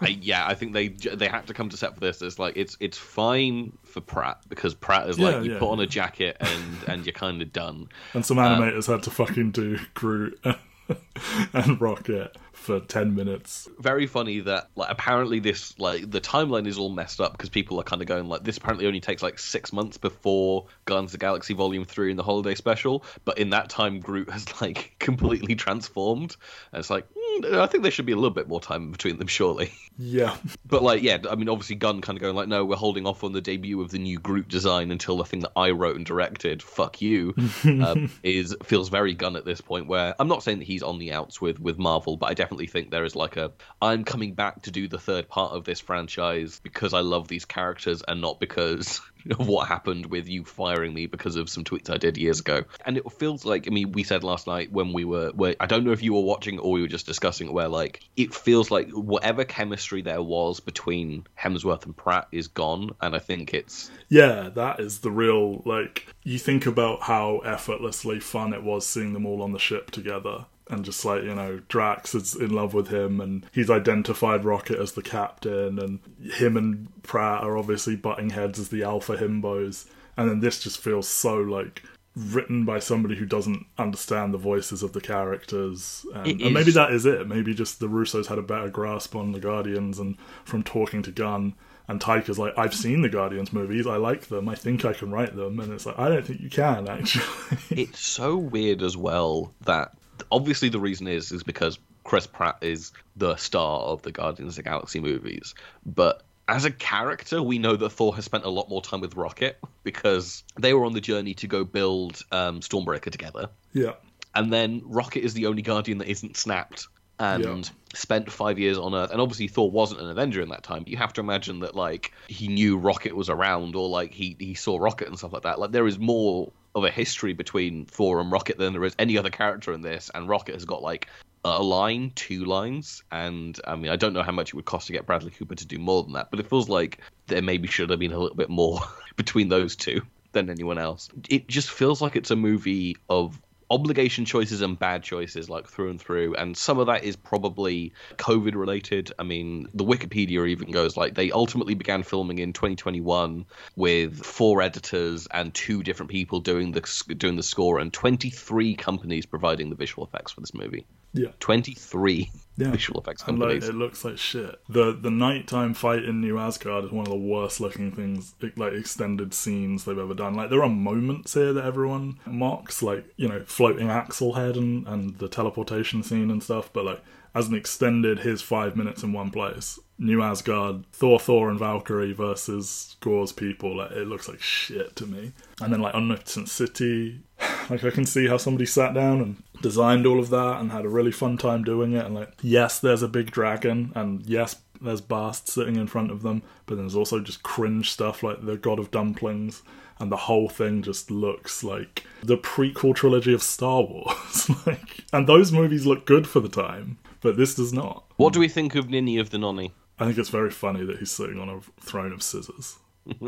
I, yeah, I think they they had to come to set for this. It's like it's it's fine for Pratt because Pratt is like you yeah, put on yeah. a jacket and and you're kind of done. And some uh, animators had to fucking do Groot <laughs> and Rocket for 10 minutes. Very funny that like apparently this like the timeline is all messed up because people are kind of going like this apparently only takes like six months before Guardians of the Galaxy Volume Three and the holiday special, but in that time Groot has like <laughs> completely transformed. And it's like I think there should be a little bit more time between them, surely. Yeah. <laughs> But like, yeah, I mean, obviously, Gunn kind of going like, no, we're holding off on the debut of the new Groot design until the thing that I wrote and directed, fuck you, <laughs> um, is feels very Gunn at this point. Where I'm not saying that he's on the outs with with Marvel, but I definitely think there is like a I'm coming back to do the third part of this franchise because I love these characters and not because <laughs> of what happened with you firing me because of some tweets I did years ago. And it feels like, I mean, we said last night when we were, where I don't know if you were watching or we were just discussing, it, where like it feels like whatever chemistry there was between Hemsworth and Pratt is gone, and I think it's Yeah, that is the real, like, you think about how effortlessly fun it was seeing them all on the ship together. And just like, you know, Drax is in love with him and he's identified Rocket as the captain and him and Pratt are obviously butting heads as the alpha himbos. And then this just feels so like written by somebody who doesn't understand the voices of the characters. And, and maybe that is it. Maybe just the Russos had a better grasp on the Guardians and from talking to Gunn and Taika's like, I've seen the Guardians movies, I like them, I think I can write them, and it's like, I don't think you can actually. it's so weird as well that obviously the reason is is because Chris Pratt is the star of the Guardians of the Galaxy movies, but as a character, we know that Thor has spent a lot more time with Rocket because they were on the journey to go build um, Stormbreaker together, yeah, and then Rocket is the only Guardian that isn't snapped and Yeah. spent five years on Earth. And obviously, Thor wasn't an Avenger in that time. But you have to imagine that like he knew Rocket was around, or like he he saw Rocket and stuff like that. Like there is more of a history between Thor and Rocket than there is any other character in this. And Rocket has got like a line, two lines, and I mean I don't know how much it would cost to get Bradley Cooper to do more than that, but it feels like there maybe should have been a little bit more <laughs> between those two than anyone else. It just feels like it's a movie of obligation choices and bad choices like through and through. And some of that is probably covid related. I mean the wikipedia even goes like they ultimately began filming in 2021 with four editors and two different people doing the doing the score and 23 companies providing the visual effects for this movie yeah. 23 Yeah. visual effects And like, it looks like shit. The the nighttime fight in New Asgard is one of the worst looking things, like extended scenes they've ever done. Like there are moments here that everyone mocks, like you know, floating Axl head and and the teleportation scene and stuff. But like as an extended, his five minutes in one place. New Asgard, Thor, Thor, and Valkyrie versus Gorr's people. Like it looks like shit to me. And then like Omnipotent City, <sighs> like I can see how somebody sat down and designed all of that and had a really fun time doing it. And like, yes, there's a big dragon, and yes, there's Bast sitting in front of them, but there's also just cringe stuff like the God of Dumplings. And the whole thing just looks like the prequel trilogy of Star Wars. <laughs> like, and those movies look good for the time, but this does not. what do we think of Ninny of the Nonny I think it's very funny that he's sitting on a throne of scissors. <laughs>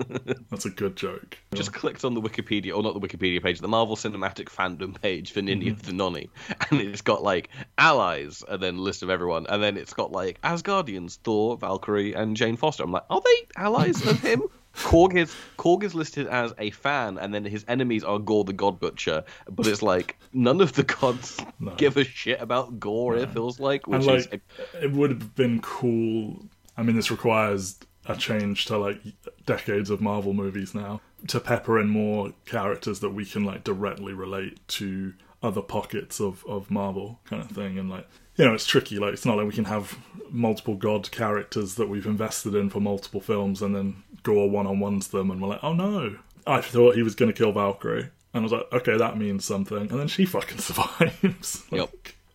That's a good joke. just clicked on the Wikipedia, or not the Wikipedia page, the Marvel Cinematic fandom page for Ninny of the mm-hmm. Nonny, <laughs> and it's got like allies, and then list of everyone, and then it's got like Asgardians, Thor, Valkyrie, and Jane Foster. I'm like, are they allies of him? Korg is Korg is listed as a fan, and then his enemies are Gorr the God Butcher. But it's like none of the gods No. give a shit about Gorr. It feels like, which and is like it would have been cool i mean this requires a change to like decades of marvel movies now to pepper in more characters that we can like directly relate to other pockets of of marvel kind of thing and like you know it's tricky like it's not like we can have multiple god characters that we've invested in for multiple films and then gorr one-on-ones to them and we're like oh no i thought he was going to kill valkyrie and i was like okay that means something and then she <laughs> fucking survives <laughs> Yep.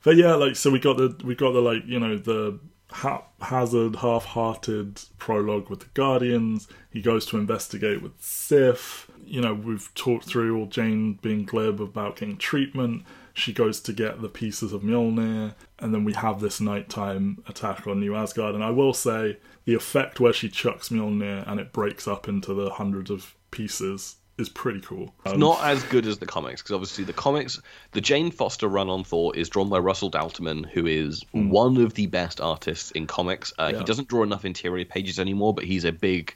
But yeah, like so we got the we got the like you know the haphazard, half-hearted prologue with the Guardians. He goes to investigate with Sif. You know we've talked through all Jane being glib about getting treatment. She goes to get the pieces of Mjolnir, and then we have this nighttime attack on New Asgard. And I will say the effect where she chucks Mjolnir and it breaks up into the hundreds of pieces is pretty cool. Um, It's not as good as the comics because obviously the comics, the Jane Foster run on Thor is drawn by Russell Dauterman, who is one of the best artists in comics. Uh, Yeah. He doesn't draw enough interior pages anymore, but he's a big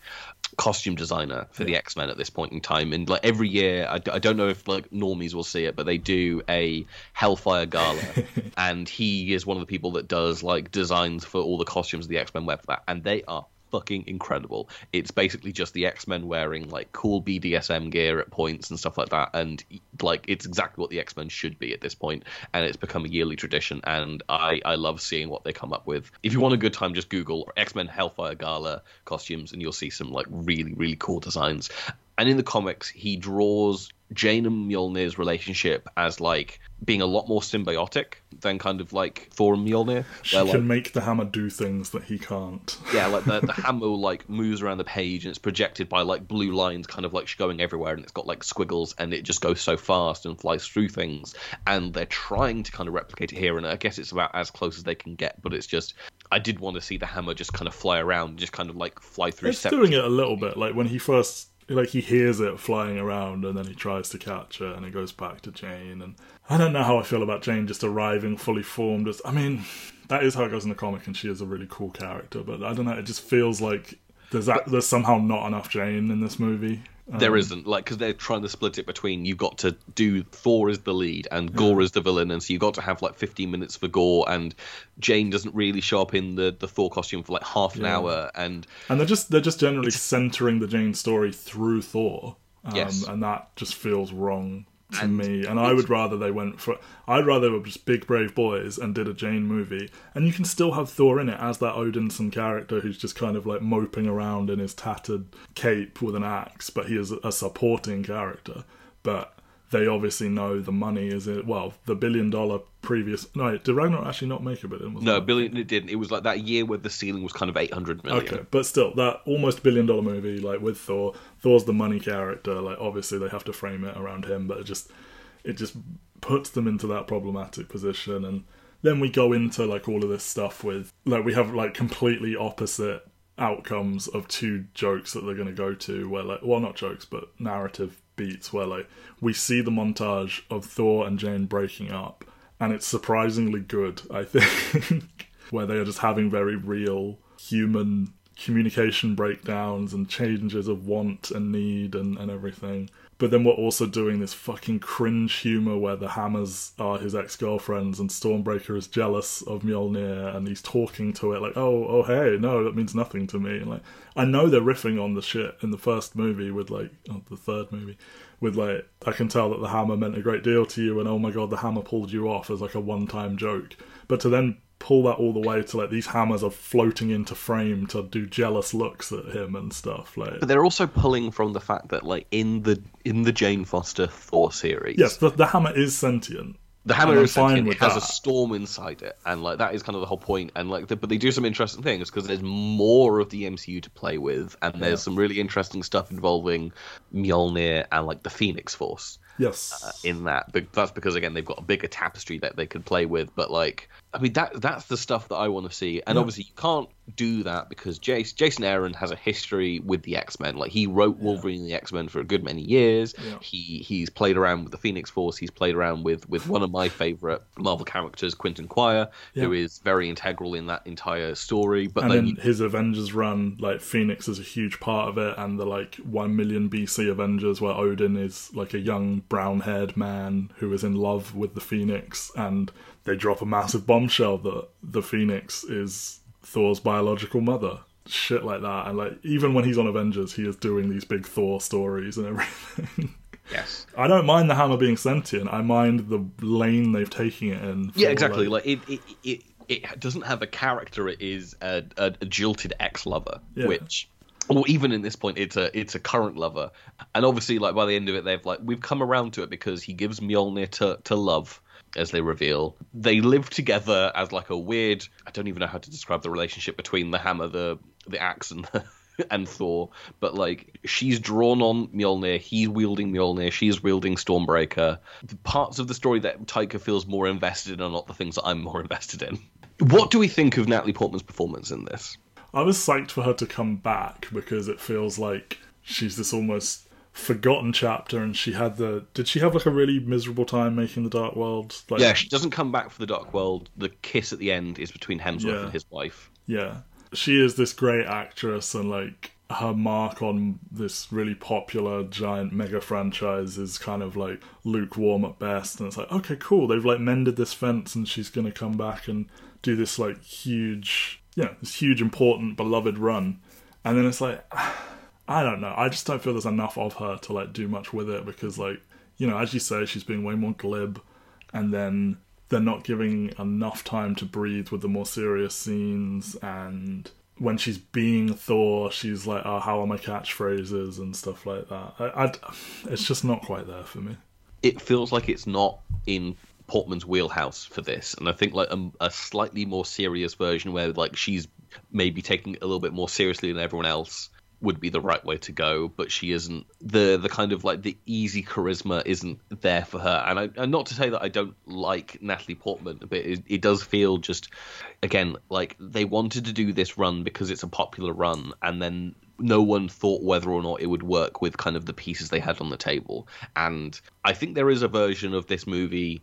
costume designer for the X Men at this point in time. And like every year, I don't know if like normies will see it, but they do a Hellfire Gala, <laughs> and he is one of the people that does like designs for all the costumes the X Men wear for that, and they are fucking incredible. It's basically just the X Men wearing like cool BDSM gear at points and stuff like that, and like it's exactly what the X Men should be at this point, and it's become a yearly tradition. And I I love seeing what they come up with. If you want a good time, just Google X Men Hellfire Gala costumes, and you'll see some like really really cool designs. And in the comics, he draws Jane and Mjolnir's relationship as like being a lot more symbiotic than kind of like Thor and Mjolnir. she where, can like, make the hammer do things that he can't. <laughs> yeah, like the, the <laughs> hammer like moves around the page and it's projected by like blue lines, kind of like going everywhere, and it's got like squiggles, and it just goes so fast and flies through things. And they're trying to kind of replicate it here, and I guess it's about as close as they can get. But it's just, I did want to see the hammer just kind of fly around, just kind of like fly through. It's doing it a little bit. Like when he first, like he hears it flying around, and then he tries to catch it, and it goes back to Jane. And I don't know how I feel about Jane just arriving fully formed. As I mean, that is how it goes in the comic, and she is a really cool character. But I don't know. It just feels like there's that, there's somehow not enough Jane in this movie. There Um, isn't like because they're trying to split it between you've got to do Thor as the lead and Gorr is the villain, and so you've got to have like 15 minutes for Gorr, and Jane doesn't really show up in the the Thor costume for like half an Yeah. hour, and and they're just they're just generally centering the Jane story through Thor. Um, Yes. and that just feels wrong to And me. And I would rather they went for I'd rather they were just big brave boys and did a Jane movie, and you can still have Thor in it as that Odinson character who's just kind of like moping around in his tattered cape with an axe, but he is a supporting character. But they obviously know the money is it. Well, the billion dollar previous. No, did Ragnarok actually not make a billion? No, it? billion it didn't. It was like that year where the ceiling was kind of 800 million. Okay, but still, that almost billion dollar movie, like with Thor, Thor's the money character. Like, obviously, they have to frame it around him, but it just it just puts them into that problematic position. And then we go into like all of this stuff with like we have like completely opposite outcomes of two jokes that they're going to go to where like well not jokes but narrative beats where like we see the montage of Thor and Jane breaking up and it's surprisingly good I think <laughs> where they are just having very real human communication breakdowns and changes of want and need and, and everything. But then we're also doing this fucking cringe humor where the Hammers are his ex girlfriends and Stormbreaker is jealous of Mjolnir and he's talking to it like, oh, oh, hey, no, that means nothing to me. And like, I know they're riffing on the shit in the first movie with like, oh, the third movie, with like, I can tell that the hammer meant a great deal to you and oh my god, the hammer pulled you off as like a one time joke. But to then pull that all the way to like these hammers are floating into frame to do jealous looks at him and stuff like But they're also pulling from the fact that like in the in the Jane Foster Thor series, yes the, the hammer is sentient the hammer is fine sentient. It has a storm inside it, and like that is kind of the whole point. And like, the, but they do some interesting things because there's more of the MCU to play with, and Yeah. there's some really interesting stuff involving Mjolnir and like the Phoenix Force. yes uh, in that. But that's because again they've got a bigger tapestry that they could play with. But like, I mean that that's the stuff that I want to see. And Yeah. obviously you can't do that because Jace, Jason Aaron has a history with the X Men. Like he wrote Wolverine and the X Men for a good many years. Yeah. He he's played around with the Phoenix Force. He's played around with with one of my favorite Marvel characters, Quentin Quire, who Yeah. is very integral in that entire story. But and then you- his Avengers run, like Phoenix is a huge part of it, and the like one million BC Avengers, where Odin is like a young brown-haired man who is in love with the Phoenix, and they drop a massive bombshell that the Phoenix is Thor's biological mother. Shit like that, and like even when he's on Avengers, he is doing these big Thor stories and everything. <laughs> yes. I don't mind the hammer being sentient. I mind the lane they've taken it in. Yeah, exactly. Like, it, it, it, it doesn't have a character. It is a, a, a jilted ex-lover, Yeah. which, or even in this point, it's a it's a current lover. And obviously, like by the end of it, they've like we've come around to it because he gives Mjolnir to to love. As they reveal, they live together as like a weird. I don't even know how to describe the relationship between the hammer, the the axe, and the, <laughs> and Thor. But like, she's drawn on Mjolnir. He's wielding Mjolnir. She's wielding Stormbreaker. The parts of the story that Taika feels more invested in are not the things that I'm more <laughs> invested in. What do we think of Natalie Portman's performance in this? I was psyched for her to come back because it feels like she's this almost forgotten chapter, and she had the. Did she have like a really miserable time making the Dark World? Like, Yeah, she doesn't come back for the Dark World. The kiss at the end is between Hemsworth Yeah. and his wife. Yeah. She is this great actress, and like her mark on this really popular giant mega franchise is kind of like lukewarm at best. And it's like, okay, cool. They've like mended this fence, and she's going to come back and do this like huge, yeah, this huge, important, beloved run. And then it's like, I don't know. I just don't feel there's enough of her to like do much with it because, like, you know, as you say, she's being way more glib, and then they're not giving enough time to breathe with the more serious scenes. And when she's being Thor, she's like, "Oh, how are my catchphrases and stuff like that." I, I, it's just not quite there for me. It feels like it's not in Portman's wheelhouse for this, and I think like a, a slightly more serious version where like she's maybe taking it a little bit more seriously than everyone else would be the right way to go, but she isn't the the kind of like the easy charisma isn't there for her. And I and not to say that I don't like Natalie Portman, but it, it does feel just again like they wanted to do this run because it's a popular run, and then no one thought whether or not it would work with kind of the pieces they had on the table. And I think there is a version of this movie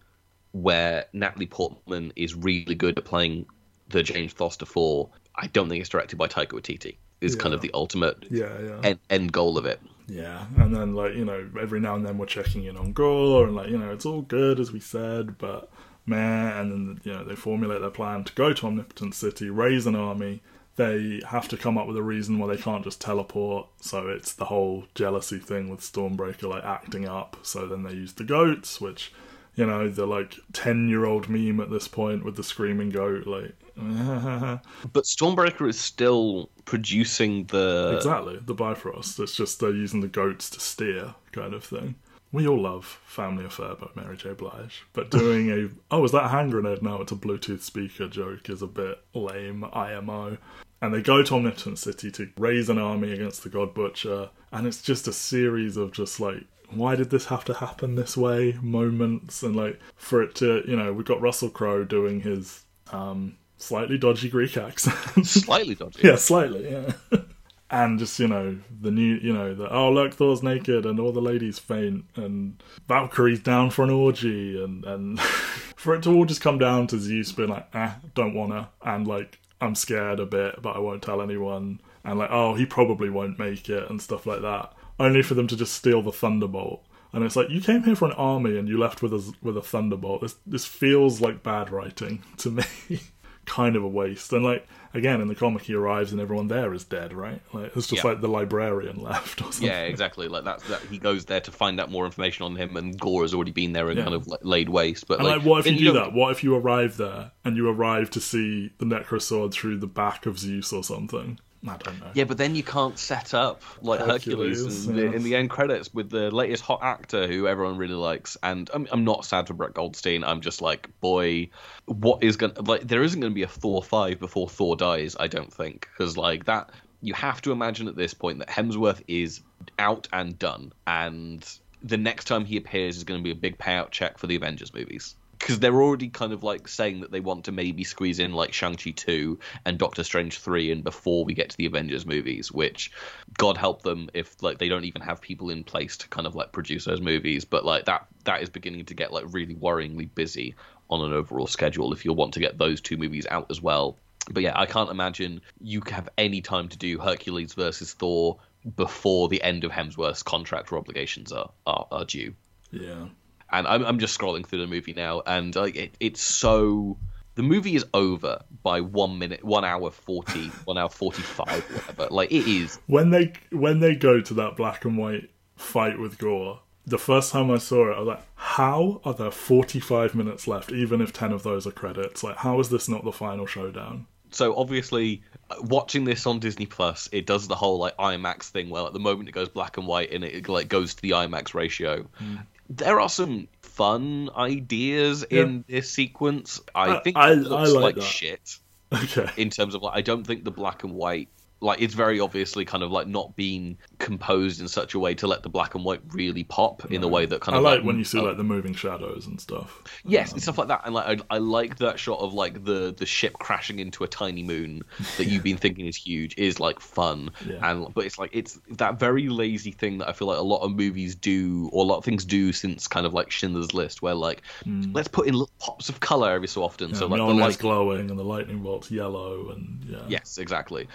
where Natalie Portman is really good at playing the Jane Foster Thor. I don't think it's directed by Taika Waititi. Is kind of the ultimate Yeah, yeah. end, end goal of it. Yeah, and then like you know, every now and then we're checking in on Gorr, and like you know, it's all good as we said, but man, and then you know they formulate their plan to go to Omnipotent City, raise an army. They have to come up with a reason why they can't just teleport, so it's the whole jealousy thing with Stormbreaker like acting up. So then they use the goats, which you know the like ten year old meme at this point with the screaming goat, like <laughs> But Stormbreaker is still producing the. Exactly, the Bifrost. It's just they're using the goats to steer, kind of thing. We all love Family Affair by Mary J. Blige, but <laughs> doing a oh, is that a hand grenade? now? it's a Bluetooth speaker joke is a bit lame. IMO. And they go to Omnipotent City to raise an army against the God Butcher, and it's just a series of just like, why did this have to happen this way? Moments, and like for it to, you know, we've got Russell Crowe doing his um, slightly dodgy Greek accent. <laughs> Slightly dodgy. Yeah, slightly, yeah. <laughs> and just, you know, the new, you know, the, oh, look, Thor's naked and all the ladies faint and Valkyrie's down for an orgy and, and <laughs> for it to all just come down to Zeus being like, eh, don't wanna. And, like, I'm scared a bit, but I won't tell anyone. And, like, oh, he probably won't make it and stuff like that. Only for them to just steal the Thunderbolt. And it's like you came here for an army and you left with a with a thunderbolt. This this feels like bad writing to me. Kind of a waste. And like again, in the comic, he arrives and everyone there is dead, right? Like it's just Yeah. like the librarian <laughs> left or something. Yeah, exactly. Like that's that he goes there to find out more information on him, and Gorr has already been there and Yeah. kind of like, laid waste. But And like, like, what if you do that? What if you arrive there and you arrive to see the Necrosword through the back of Zeus or something? I don't know. Yeah, but then you can't set up like Hercules, Hercules, in, the, in the end credits with the latest hot actor who everyone really likes. And I'm, I'm not sad for Brett Goldstein. I'm just like, boy, what is going to like? There isn't going to be a Thor five before Thor dies. I don't think because like that. You have to imagine at this point that Hemsworth is out and done, and the next time he appears is going to be a big payout check for the Avengers movies. Because they're already kind of like saying that they want to maybe squeeze in like Shang-Chi 2 and Doctor Strange 3 and before we get to the Avengers movies, which God help them if like they don't even have people in place to kind of like produce those movies. But like that that is beginning to get like really worryingly busy on an overall schedule if you'll want to get those two movies out as well. But yeah, I can't imagine you have any time to do Hercules versus Thor before the end of Hemsworth's contract or obligations are, are, are due Yeah. And I'm, I'm just scrolling through the movie now, and like it, it's so the movie is over by one minute, one hour forty, <laughs> one hour forty five, whatever. Like it is. When they when they go to that black and white fight with Gorr, the first time I saw it, I was like, "How are there forty five minutes left? Even if ten of those are credits, like how is this not the final showdown?" So obviously, watching this on Disney Plus, it does the whole like IMAX thing. Well, at the moment it goes black and white, and it like goes to the IMAX ratio. Mm. There are some fun ideas in this sequence. I I- think I- it looks I like like shit. <laughs> Okay. in terms of like I don't think the black and white like it's very obviously kind of like not being composed in such a way to let the black and white really pop in a way that kind I of like when you see uh, like the moving shadows and stuff. Yes, um, and stuff like that, and like I, I like that shot of like the the ship crashing into a tiny moon that you've <laughs> been thinking is huge is like fun, Yeah. and but it's like it's that very lazy thing that I feel like a lot of movies do, or a lot of things do since kind of like Schindler's List, where like hmm. let's put in little pops of color every so often, so So like the light glowing and the lightning bolt's yellow and yeah. Yes, exactly.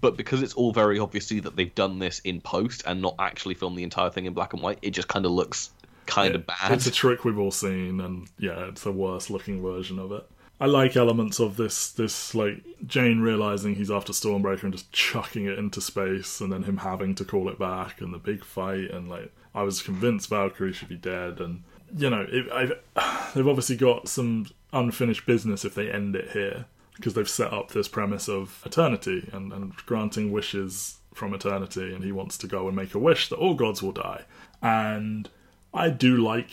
But because it's all very obviously that they've done this in post and not actually filmed the entire thing in black and white, it just kind of looks kind of bad. It's a trick we've all seen, and yeah, it's a worse looking version of it. I like elements of this, this like Jane realizing he's after Stormbreaker and just chucking it into space, and then him having to call it back, and the big fight, and like I was convinced Valkyrie should be dead, and you know, it, I've, <sighs> they've obviously got some unfinished business if they end it here because they've set up this premise of eternity and, and granting wishes from eternity, and he wants to go and make a wish that all gods will die, and I do like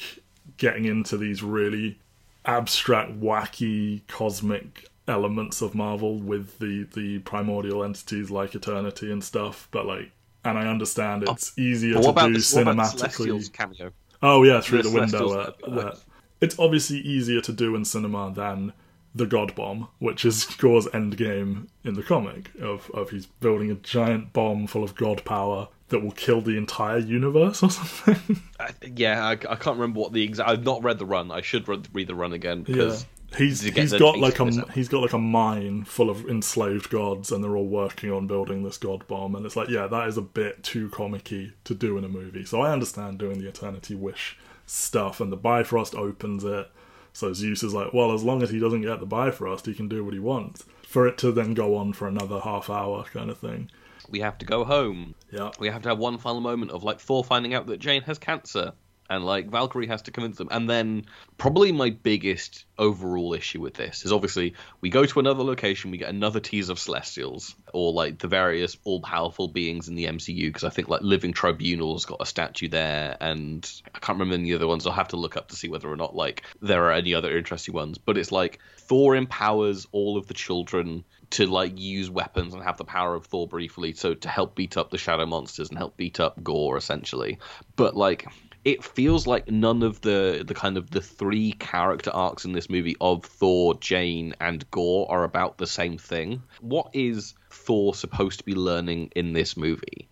getting into these really abstract, wacky, cosmic elements of Marvel with the the primordial entities like Eternity and stuff. But like, and I understand it's easier to do the, what about the cinematically. Cameo? Oh yeah, through The the, window. Uh, uh, it's obviously easier to do in cinema than the God Bomb, which is Gorr's endgame in the comic. Of of he's building a giant bomb full of God power that will kill the entire universe or <laughs> something. I, yeah, I, I can't remember what the exact. I've not read the run. I should read, read the run again yeah. because He's get he's the got like a he's got like a mine full of enslaved gods, and they're all working on building this god bomb. And it's like, yeah, that is a bit too comic-y to do in a movie. So I understand doing the Eternity Wish stuff, and the Bifrost opens it. So Zeus is like, well, as long as he doesn't get the Bifrost, he can do what he wants. For it to then go on for another half hour, kind of thing. we have to go home. Yeah, We have to have one final moment of like Thor finding out that Jane has cancer, and like Valkyrie has to convince them. And then probably my biggest overall issue with this is obviously we go to another location, we get another tease of Celestials or like the various all-powerful beings in the MCU because I think like Living Tribunal's got a statue there, and I can't remember any other ones. I'll have to look up to see whether or not like there are any other interesting ones. But it's like Thor empowers all of the children to like use weapons and have the power of Thor briefly, so to help beat up the shadow monsters and help beat up Gorr essentially. But like it feels like none of the the kind of the three character arcs in this movie of Thor, Jane, and Gorr are about the same thing. What is Thor supposed to be learning in this movie?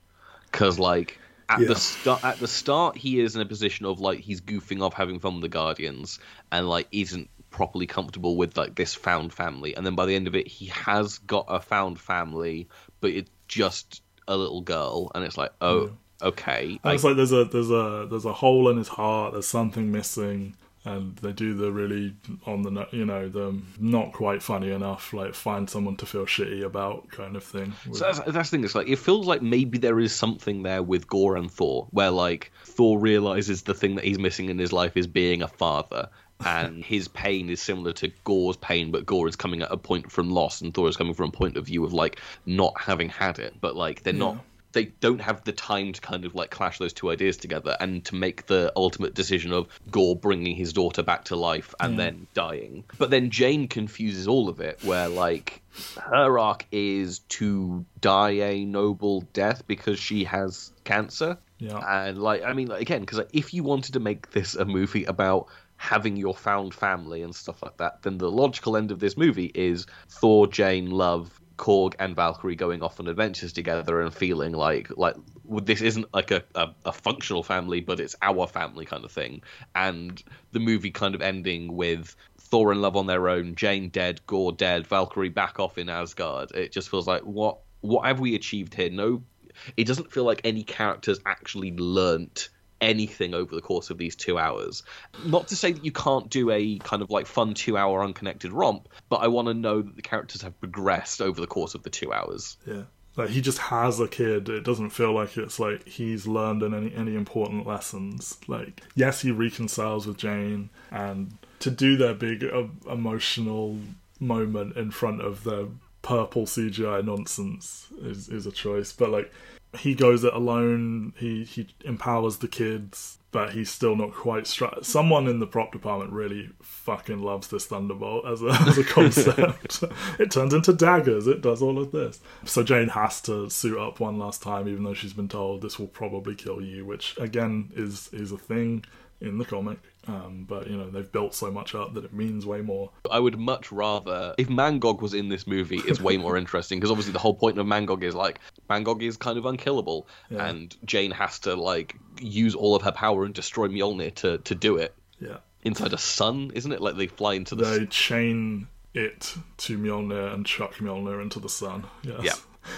Because like at Yeah. the start at the start he is in a position of like he's goofing off having fun with the Guardians and like isn't properly comfortable with like this found family and then by the end of it he has got a found family but it's just a little girl and it's like oh okay and it's like there's a there's a there's a hole in his heart. There's something missing. And they do the really on the you know the not quite funny enough like find someone to feel shitty about kind of thing. So that's, that's the thing. It's like it feels like maybe there is something there with Gorr and Thor, where like Thor realizes the thing that he's missing in his life is being a father, and <laughs> his pain is similar to Gorr's pain, but Gorr is coming at a point from loss, and Thor is coming from a point of view of like not having had it, but like they're not. They don't have the time to kind of like clash those two ideas together and to make the ultimate decision of Gorr bringing his daughter back to life and then dying. But then Jane confuses all of it, where like her arc is to die a noble death because she has cancer. Yeah. And like, I mean, like, again, because like, if you wanted to make this a movie about having your found family and stuff like that, then the logical end of this movie is Thor, Jane, Love, Korg, and Valkyrie going off on adventures together and feeling like like this isn't like a, a, a functional family, but it's our family kind of thing. And the movie kind of ending with Thor and Love on their own, Jane dead, Gorr dead, Valkyrie back off in Asgard. It just feels like what what have we achieved here? No, it doesn't feel like any characters actually learnt anything over the course of these two hours. Not to say that you can't do a kind of like fun two hour unconnected romp, but I want to know that the characters have progressed over the course of the two hours. Yeah. Like he just has a kid. It doesn't feel like it's like he's learned any any important lessons. Like yes, he reconciles with Jane, and to do their big uh, emotional moment in front of the purple CGI nonsense is is a choice. But like he goes it alone. He he empowers the kids, but he's still not quite struck. Someone in the prop department really fucking loves this Thunderbolt as a, <laughs> as a concept. it turns into daggers. It does all of this. So Jane has to suit up one last time, even though she's been told this will probably kill you, which again is is a thing in the comic. Um, but you know they've built so much up that it means way more. I would much rather if Mangog was in this movie. It's way more <laughs> interesting because obviously the whole point of Mangog is like Mangog is kind of unkillable, Yeah. and Jane has to like use all of her power and destroy Mjolnir to to do it Yeah, inside a sun, isn't it? Like they fly into the they chain it to Mjolnir and chuck Mjolnir into the sun. Yes. Yeah.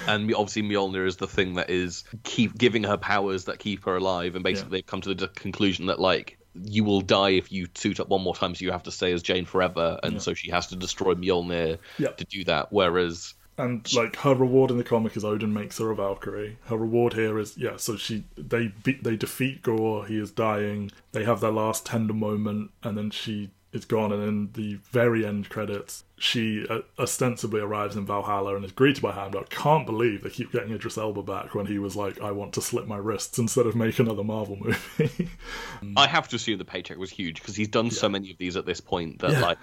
And obviously, Mjolnir is the thing that is keep giving her powers that keep her alive. And basically, Yeah. they've come to the conclusion that like you will die if you suit up one more time, so you have to stay as Jane forever. And so she has to destroy Mjolnir Yeah. to do that. Whereas, And like her reward in the comic is Odin makes her a Valkyrie. Her reward here is yeah. So she they beat they defeat Gorr. He is dying. They have their last tender moment, and then she is gone. And in the very end credits, she uh, ostensibly arrives in Valhalla and is greeted by Heimdall. Can't believe they keep getting Idris Elba back when he was like, "I want to slit my wrists instead of make another Marvel movie." <laughs> I have to assume the paycheck was huge because he's done so many of these at this point that Yeah. like,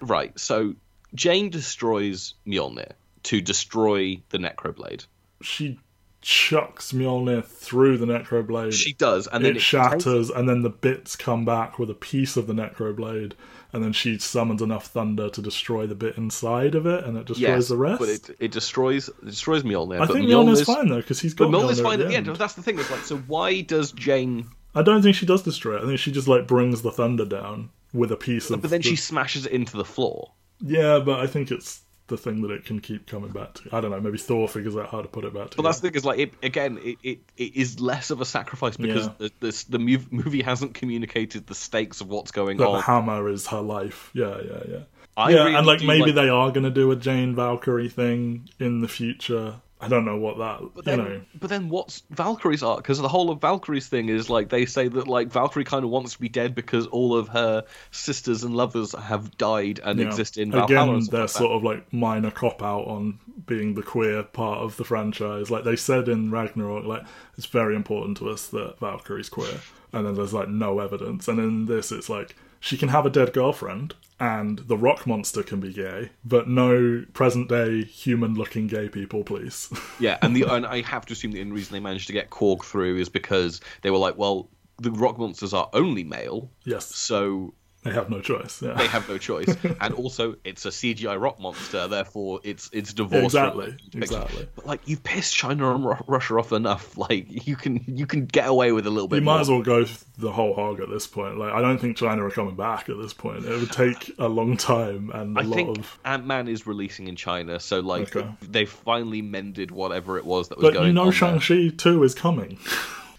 right. So Jane destroys Mjolnir to destroy the Necroblade. she chucks Mjolnir through the Necroblade. She does, and then it shatters, and then the bits come back with a piece of the Necroblade, and then she summons enough thunder to destroy the bit inside of it, and it destroys Yes, the rest. but it, it destroys it destroys Mjolnir. I but think Mjolnir's Mjolnir's fine though, because he's got But Mjolnir's Mjolnir fine at the end. That's the thing. It's like, so why does Jane? I don't think she does destroy it. I think she just like brings the thunder down with a piece of. But then the- she smashes it into the floor. Yeah, but I think it's the thing that it can keep coming back to. I don't know. Maybe Thor figures out how to put it back to. But that's the thing is like it again. It, it, it is less of a sacrifice because Yeah. the, this, the mov- movie hasn't communicated the stakes of what's going that the on. hammer is her life. Yeah, yeah, yeah. I yeah, really and like maybe like- they are going to do a Jane Valkyrie thing in the future. I don't know what that. But you then, know, but then what's Valkyrie's arc? Because the whole of Valkyrie's thing is like they say that like Valkyrie kind of wants to be dead because all of her sisters and lovers have died and Yeah. exist in Valhalla. Again, they're like sort of like minor cop out on being the queer part of the franchise. Like they said in Ragnarok, like it's very important to us that Valkyrie's queer, and then there's like no evidence. And in this, it's like she can have a dead girlfriend, and the rock monster can be gay, but no present day human looking gay people, please. <laughs> Yeah, and the and I have to assume the only reason they managed to get Korg through is because they were like, well, the rock monsters are only male, yes, so they have no choice. Yeah. they have no choice. <laughs> and also, it's a CGI rock monster, therefore it's it's divorced. Exactly, exactly. But like, you've pissed China and Russia off enough. Like, you can you can get away with a little bit. You might more. as well go the whole hog at this point. Like, I don't think China are coming back at this point. It would take a long time and a I lot think of. Ant Man is releasing in China, so like Okay. they finally mended whatever it was that was But going But you know. Shang Chi too is coming. <laughs>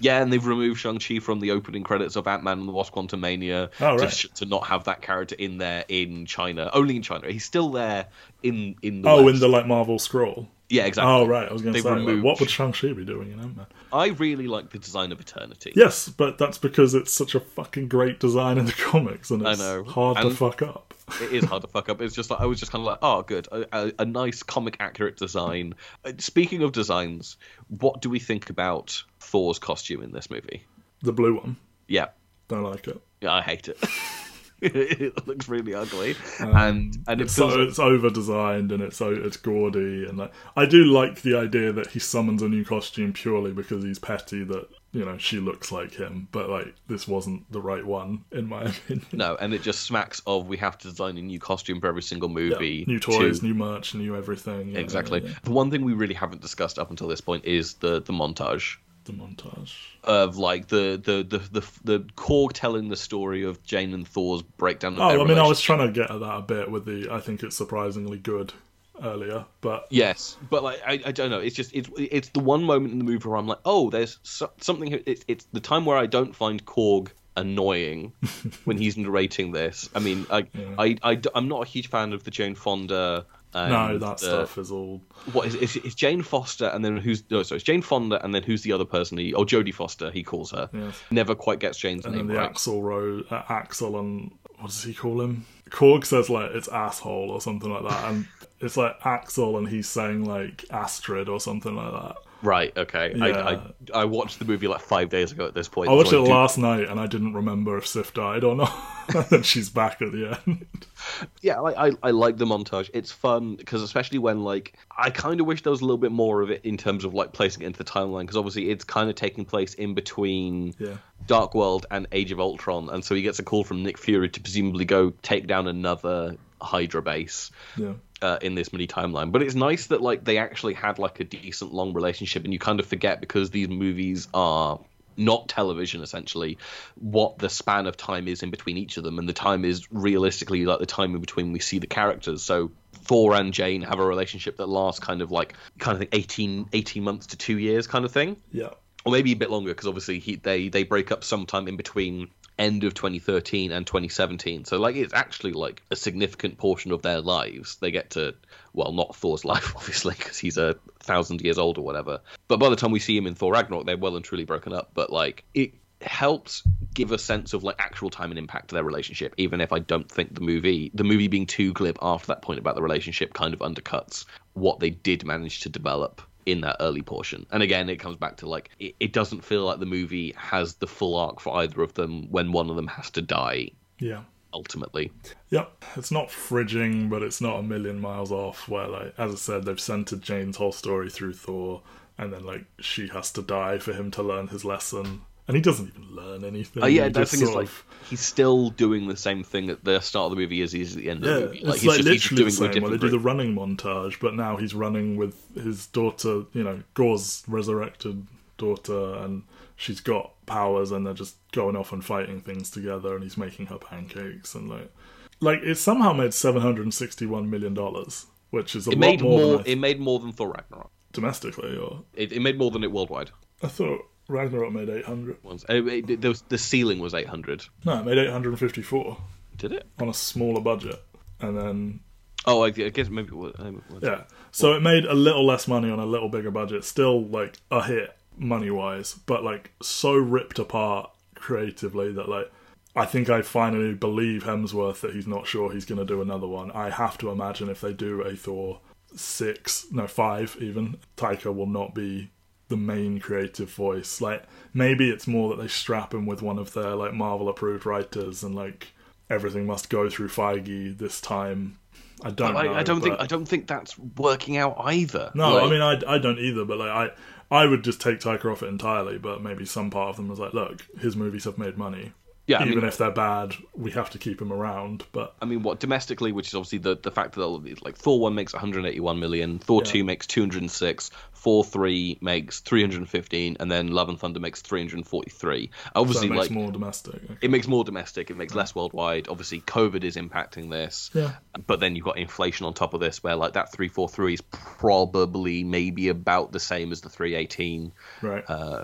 Yeah, and they've removed Shang Chi from the opening credits of Ant Man and the Wasp: Quantumania Oh, to, right. sh- to not have that character in there in China, only in China. He's still there in in the Oh, West. in the like Marvel scroll. Yeah exactly. Oh, right. I was going to say, like, what would Shang Chi be doing in Ant Man? I really like the design of Eternity. Yes, but that's because it's such a fucking great design in the comics, and I it's know. hard to fuck up. it is hard to fuck up. It's just like I was just kind of like, oh, good, a, a, a nice comic accurate design. Uh, Speaking of designs, what do we think about Thor's costume in this movie? The blue one, Yeah, don't like it. yeah, I hate it. <laughs> <laughs> it looks really ugly, um, and and it It's feels so it's over designed and it's so it's gaudy and like I do like the idea that he summons a new costume purely because he's petty that you know she looks like him, but like this wasn't the right one in my <laughs> opinion. no, and it just smacks of we have to design a new costume for every single movie. new toys, to- new merch, new everything. yeah, exactly. yeah, yeah. The one thing we really haven't discussed up until this point is the the montage. The montage. of like the the the the, the Korg telling the story of Jane and Thor's breakdown. Of Oh, I mean, I was trying to get at that a bit with the. I think it's surprisingly good earlier, but Yes, but like I, I don't know. It's just it's it's the one moment in the movie where I'm like, oh, there's so, something. It's it's the time where I don't find Korg annoying <laughs> when he's narrating this. I mean, I, I, I am not a huge fan of the Jane Fonda. No, that the- stuff is all. What is it's, it's Jane Foster and then who's no sorry it's Jane Fonda and then who's the other person he oh Jodie Foster he calls her Yes. never quite gets Jane's And name the right Axl Rose, uh, Axl, and what does he call him? Korg says like it's asshole or something like that, and it's like Axl, and he's saying like Astrid or something like that. Right. Okay. Yeah. I, I I watched the movie like five days ago. At this point, I watched so it do- last night and I didn't remember if Sif died or not. <laughs> and she's back at the end. Yeah, like, I I like the montage. It's fun because especially when like I kind of wish there was a little bit more of it in terms of like placing it into the timeline because obviously it's kind of taking place in between Yeah. Dark World and Age of Ultron, and so he gets a call from Nick Fury to presumably go take down another Hydra base. Yeah. Uh, in this mini timeline. But it's nice that like they actually had like a decent long relationship, and you kind of forget because these movies are not television essentially what the span of time is in between each of them and the time is realistically like the time in between we see the characters so thor and jane have a relationship that lasts kind of like kind of think 18 18 months to two years kind of thing Yeah. or maybe a bit longer because obviously he, they they break up sometime in between end of 2013 and 2017 so like it's actually like a significant portion of their lives. They get to well not thor's <laughs> life obviously because he's a thousand years old or whatever. But by the time we see him in thor ragnarok they're well and truly broken up. But like it helps give a sense of like actual time and impact to their relationship even if i don't think the movie the movie being too glib after that point about the relationship kind of undercuts what they did manage to develop in that early portion. And again, it comes back to like it, it doesn't feel like the movie has the full arc for either of them when one of them has to die Yeah. ultimately. Yep, it's not fridging, but it's not a million miles off. Where, like, as I said, they've centered Jane's whole story through Thor, and then like she has to die for him to learn his lesson, and he doesn't even learn anything. Oh yeah, that thing is like of- he's still doing the same thing at the start of the movie as he is at the end yeah, of the movie. it's he's like just, literally the same. Where they do the running montage, but now he's running with his daughter. You know, Gorr's resurrected daughter, and she's got powers, and they're just going off and fighting things together, and he's making her pancakes, and like, like it somehow made seven hundred and sixty-one million dollars, which is a It lot made more, more. It made more than Thor Ragnarok. domestically, or It, it made more than it worldwide. I thought Ragnarok made 800. Once oh, it, it, there was, the ceiling was eight hundred. No, it made 854 Did it? on a smaller budget. And then, Oh, I, I guess maybe. It was, it was- yeah. So it made a little less money on a little bigger budget. Still, like, a hit money wise, but, like, so ripped apart creatively that, like, I think I finally believe Hemsworth that he's not sure he's going to do another one. I have to imagine if they do a Thor 6, no, 5 even, Taika will not be the main creative voice. Like, maybe it's more that they strap him with one of their, like, Marvel approved writers and, like, everything must go through Feige this time. I don't I, know. I don't think. I don't think that's working out either. no, Like- I mean I, I don't either, but like I I would just take Taika off it entirely. But maybe some part of them was like, look, his movies have made money. Yeah, I even mean- if they're bad, we have to keep him around. But I mean, what domestically, which is obviously the, the fact that all of these, like Thor one makes 181 million, Thor Yeah. two makes 206, Thor three makes 315, and then Love and Thunder makes 343. so Obviously, it makes like more domestic. Okay. it makes more domestic, it makes less worldwide. Obviously, COVID is impacting this, Yeah. but then you've got inflation on top of this, where like that 343 is probably maybe about the same as the 318 Right. uh,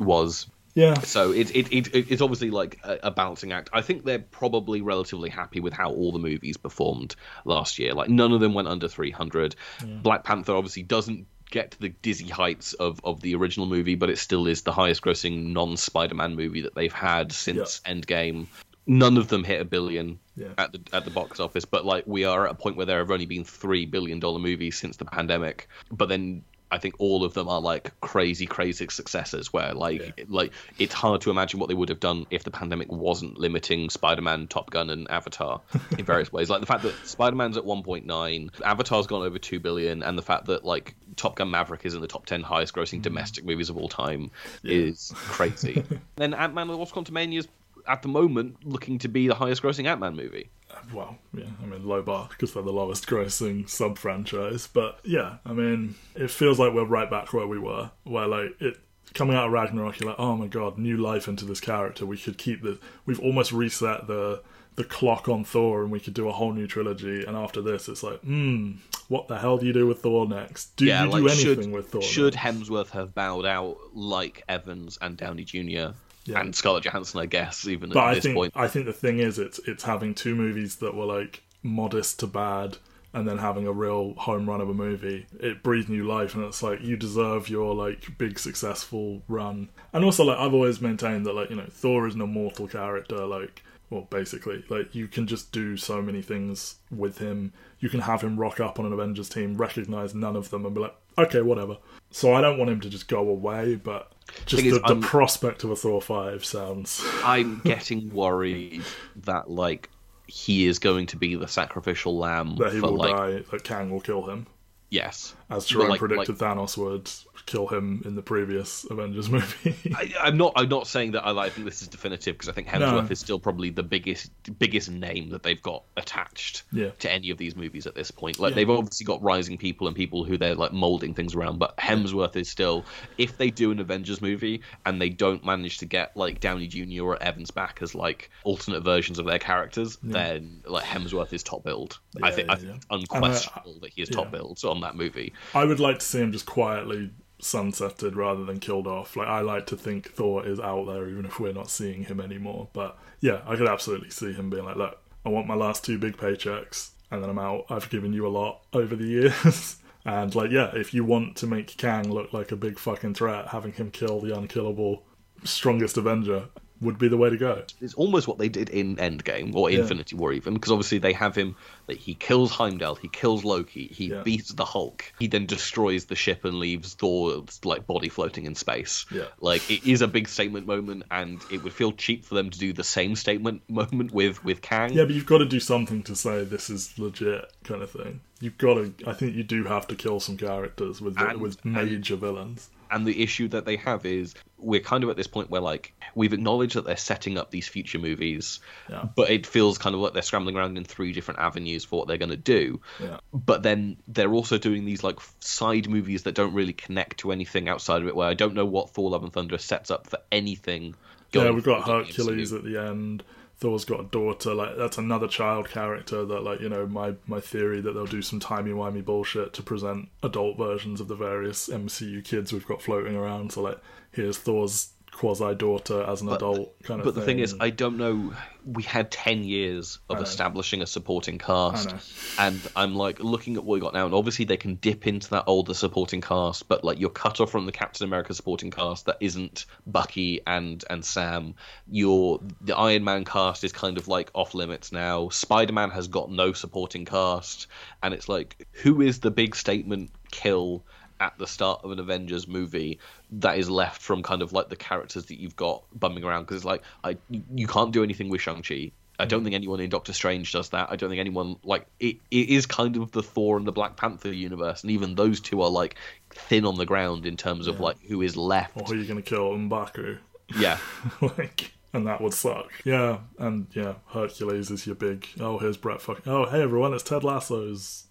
was yeah. so it, it, it it's obviously like a, a balancing act. I think they're probably relatively happy with how all the movies performed last year. Like none of them went under 300. Black Panther obviously doesn't get to the dizzy heights of, of the original movie, but it still is the highest grossing non Spider-Man movie that they've had since Endgame. None of them hit a billion Yeah. at the at the box office, but like we are at a point where there have only been three billion dollar movies since the pandemic. But then I think all of them are like crazy, crazy successes. Where like like it's hard to imagine what they would have done if the pandemic wasn't limiting Spider-Man, Top Gun, and Avatar in <laughs> various ways. Like the fact that Spider-Man's at 1.9, Avatar's gone over two billion, and the fact that like Top Gun Maverick is in the top 10 highest grossing mm. domestic movies of all time is crazy. <laughs> then Ant-Man and the Wasp Quantumania is at the moment looking to be the highest grossing Ant-Man movie. Well, yeah, I mean, low bar because they're the lowest grossing sub franchise. But yeah, I mean, it feels like we're right back where we were, where like it coming out of Ragnarok, you're like, oh my god, new life into this character. We could keep the, we've almost reset the the clock on Thor, and we could do a whole new trilogy. And after this, it's like, hmm, what the hell do you do with Thor next? Do yeah, you like do anything should, with Thor? should next? Hemsworth have bowed out like Evans and Downey Jr. Yeah. and Scarlett Johansson, I guess, even But at I this think point. I think the thing is, it's it's having two movies that were like modest to bad, and then having a real home run of a movie. It breathed new life, and it's like you deserve your like big successful run. And also, like I've always maintained that like you know Thor is an immortal character. Like Well, basically, like you can just do so many things with him. You can have him rock up on an Avengers team, recognize none of them, and be like, okay, whatever. So I don't want him to just go away, but just the, the prospect of a Thor five sounds. <laughs> I'm getting worried that like he is going to be the sacrificial lamb that he for will like die. That Kang will kill him, yes. As Jerome like- predicted Thanos would kill him in the previous Avengers movie. I, I'm not. I'm not saying that I, I think this is definitive because I think Hemsworth No. is still probably the biggest biggest name that they've got attached Yeah. to any of these movies at this point. Like Yeah. they've obviously got rising people and people who they're like molding things around, but Hemsworth is still. If they do an Avengers movie and they don't manage to get like Downey Jr. or Evans back as like alternate versions of their characters, then like Hemsworth is top billed. I think yeah, I think yeah. it's unquestionable that he is top yeah. billed on that movie. I would like to see him just quietly sunsetted rather than killed off. Like I like to think Thor is out there even if we're not seeing him anymore. But yeah, I could absolutely see him being like, look, I want my last two big paychecks and then I'm out. I've given you a lot over the years. <laughs> and like yeah, if you want to make Kang look like a big fucking threat, having him kill the unkillable strongest Avenger would be the way to go. it's almost what they did in Endgame or Yeah. Infinity War, even because obviously they have him. Like, he kills Heimdall, he kills Loki, he Yeah. beats the Hulk, he then destroys the ship and leaves Thor's like body floating in space. Yeah. like it is a big statement moment, and it would feel cheap for them to do the same statement <laughs> moment with with Kang. Yeah, but you've got to do something to say this is legit, kind of thing. You've got to. I think you do have to kill some characters with And- with major villains. And the issue that they have is we're kind of at this point where like we've acknowledged that they're setting up these future movies, Yeah. but it feels kind of like they're scrambling around in three different avenues for what they're going to do. Yeah. But then they're also doing these like side movies that don't really connect to anything outside of it. Where I don't know what Thor: Love and Thunder sets up for anything. Yeah, we've got the Hercules at the end. Thor's got a daughter. Like that's another child character. That like you know my my theory that they'll do some timey wimey bullshit to present adult versions of the various MCU kids we've got floating around. So like here's Thor's quasi daughter as an adult kind of. But the thing thing. is, I don't know. We had ten years of establishing a supporting cast, and I'm like looking at what we got now, and obviously they can dip into that older supporting cast, but like you're cut off from the Captain America supporting cast that isn't Bucky and and Sam. Your the Iron Man cast is kind of like off limits now. Spider Man has got no supporting cast, and it's like who is the big statement kill? At the start of an Avengers movie, that is left from kind of like the characters that you've got bumming around because it's like I you, can't do anything with Shang Chi. I don't mm-hmm. think anyone in Doctor Strange does that. I don't think anyone like it. It is kind of the Thor and the Black Panther universe, and even those two are like thin on the ground in terms of like who is left. or who are you going to kill? M'Baku. Yeah, <laughs> like, and that would suck. Yeah, and yeah, Hercules is your big. Oh, here's Brett. Fuck. Oh, hey everyone, it's Ted Lasso's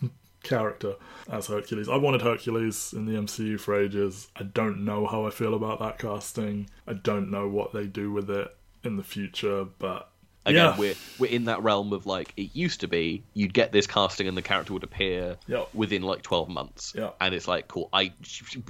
character as Hercules. I wanted Hercules in the MCU for ages. I don't know how I feel about that casting. I don't know what they do with it in the future, but again, yeah, we're we're in that realm of like it used to be. You'd get this casting, and the character would appear Yep. within like twelve months. Yeah. and it's like cool. I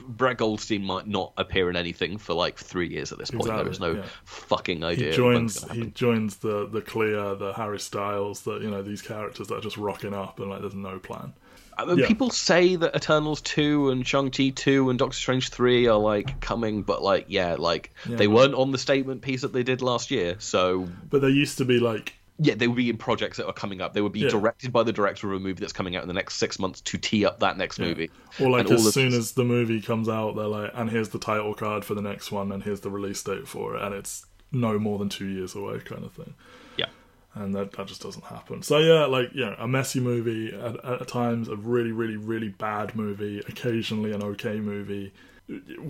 Brett Goldstein might not appear in anything for like three years at this point. There is no yeah. fucking idea. he joins he joins the the Clea, the Harry Styles, the you know these characters that are just rocking up and like there's no plan. I mean, Yeah. People say that Eternals two and Shang Chi two and Doctor Strange three are like coming, but like yeah, like Yeah. they weren't on the statement piece that they did last year. So But they used to be like yeah, they would be in projects that are coming up. They would be Yeah. directed by the director of a movie that's coming out in the next six months to tee up that next movie. Or like And as soon this- as the movie comes out, they're like, and here's the title card for the next one, and here's the release date for it, and it's no more than two years away, kind of thing. yeah. And that, that just doesn't happen. So yeah, like you know, a messy movie at, at times, a really, really, really bad movie, occasionally an okay movie.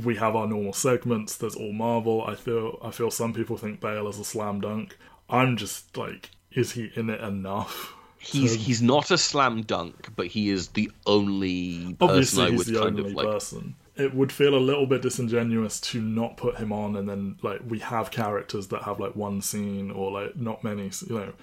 We have our normal segments. There's all Marvel. I feel I feel some people think Bale is a slam dunk. I'm just like, is he in it enough? He's he's not a slam dunk, but he is the only person obviously I he's the kind only of like. It would feel a little bit disingenuous to not put him on, and then like we have characters that have like one scene or like not many. You know,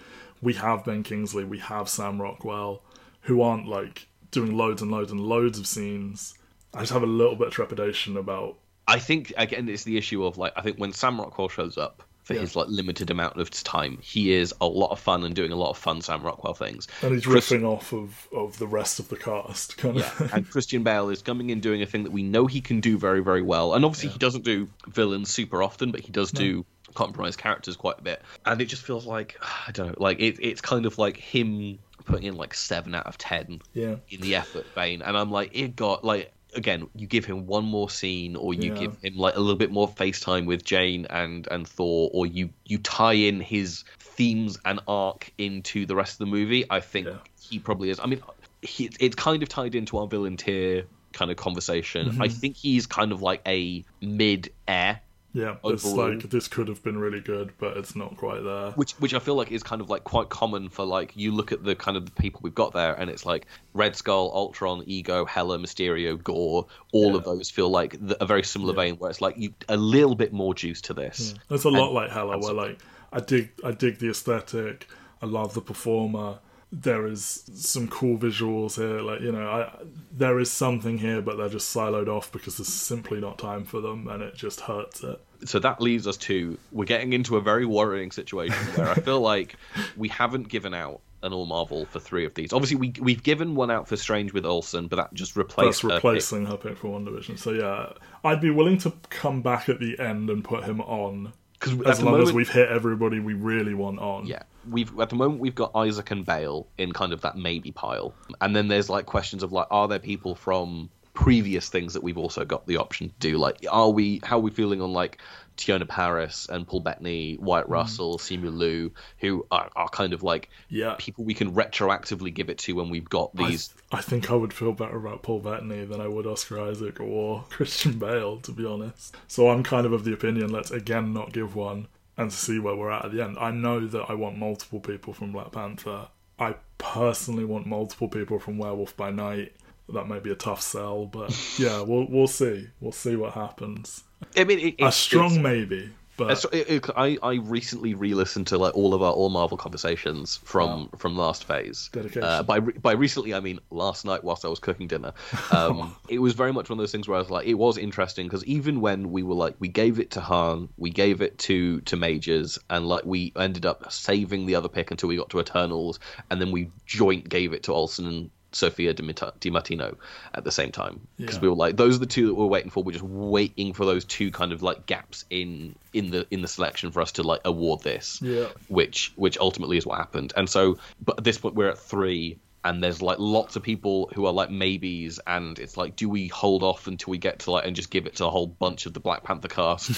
we have Ben Kingsley, we have Sam Rockwell, who aren't like doing loads and loads and loads of scenes. I just have a little bit of trepidation about. I think again it's the issue of like I think when Sam Rockwell shows up for Yeah. his like limited amount of time, he is a lot of fun and doing a lot of fun Sam Rockwell things. And he's Chris- riffing off of, of the rest of the cast, kind Yeah, of. and Christian Bale is coming in doing a thing that we know he can do very, very well. And obviously, he doesn't do villains super often, but he does do compromise characters quite a bit, and it just feels like <sighs> I don't know, like it, it's kind of like him putting in like seven out of ten Yeah. in the effort vein, and I'm like, it got like again, you give him one more scene, or you Yeah. give him like a little bit more FaceTime with Jane and and Thor, or you you tie in his themes and arc into the rest of the movie. I think Yeah. he probably is. I mean, he, it's kind of tied into our villain tier kind of conversation. Mm-hmm. I think he's kind of like a mid air Yeah. It's like this could have been really good, but it's not quite there. which which I feel like is kind of like quite common for like you look at the kind of the people we've got there and it's like Red Skull, Ultron, Ego, Hela, Mysterio, Gorr. All Yeah. of those feel like the, a very similar vein where it's like you a little bit more juice to this. It's a lot like Hela, where like I dig, I dig the aesthetic. I love the performer. There is some cool visuals here. Like you know, I there is something here, but they're just siloed off because there's simply not time for them, and it just hurts it. So that leaves us to we're getting into a very worrying situation where I feel like we haven't given out an all Marvel for three of these. Obviously, we we've given one out for Strange with Olsen, but that just replaced That's her pick. replacing her pick for WandaVision. So yeah, I'd be willing to come back at the end and put him on because as long as we've hit everybody we really want on. Yeah, we've at the moment we've got Isaac and Bale in kind of that maybe pile, and then there's like questions of like, are there people from previous things that we've also got the option to do? Like, are we how are we feeling on like Teyonah Parris and Paul Bettany, Wyatt mm. Russell, Simu Liu, who are, are kind of like Yeah. people we can retroactively give it to when we've got I, these. I think I would feel better about Paul Bettany than I would Oscar Isaac or <laughs> Christian Bale, to be honest. So I'm kind of of the opinion let's again not give one and to see where we're at at the end. I know that I want multiple people from Black Panther. I personally want multiple people from Werewolf by Night. That may be a tough sell, but yeah, we'll we'll see. We'll see what happens. I mean, it, A strong maybe, but It's- it- it- I, I recently re-listened to like all of our all Marvel conversations from from last phase. Dedication. Uh, by re- by recently, I mean last night whilst I was cooking dinner. <laughs> Um, it was very much one of those things where I was like, it was interesting because even when we were like, we gave it to Hahn, we gave it to to Majors, and like we ended up saving the other pick until we got to Eternals, and then we joint gave it to Olsen and. Sophia Di Di Martino at the same time because Yeah. we were like those are the two that we're waiting for. We're just waiting for those two kind of like gaps in in the in the selection for us to like award this yeah. which which ultimately is what happened. And so, but at this point, we're at three, and there's like lots of people who are like maybes, and it's like, do we hold off until we get to like and just give it to a whole bunch of the Black Panther cast?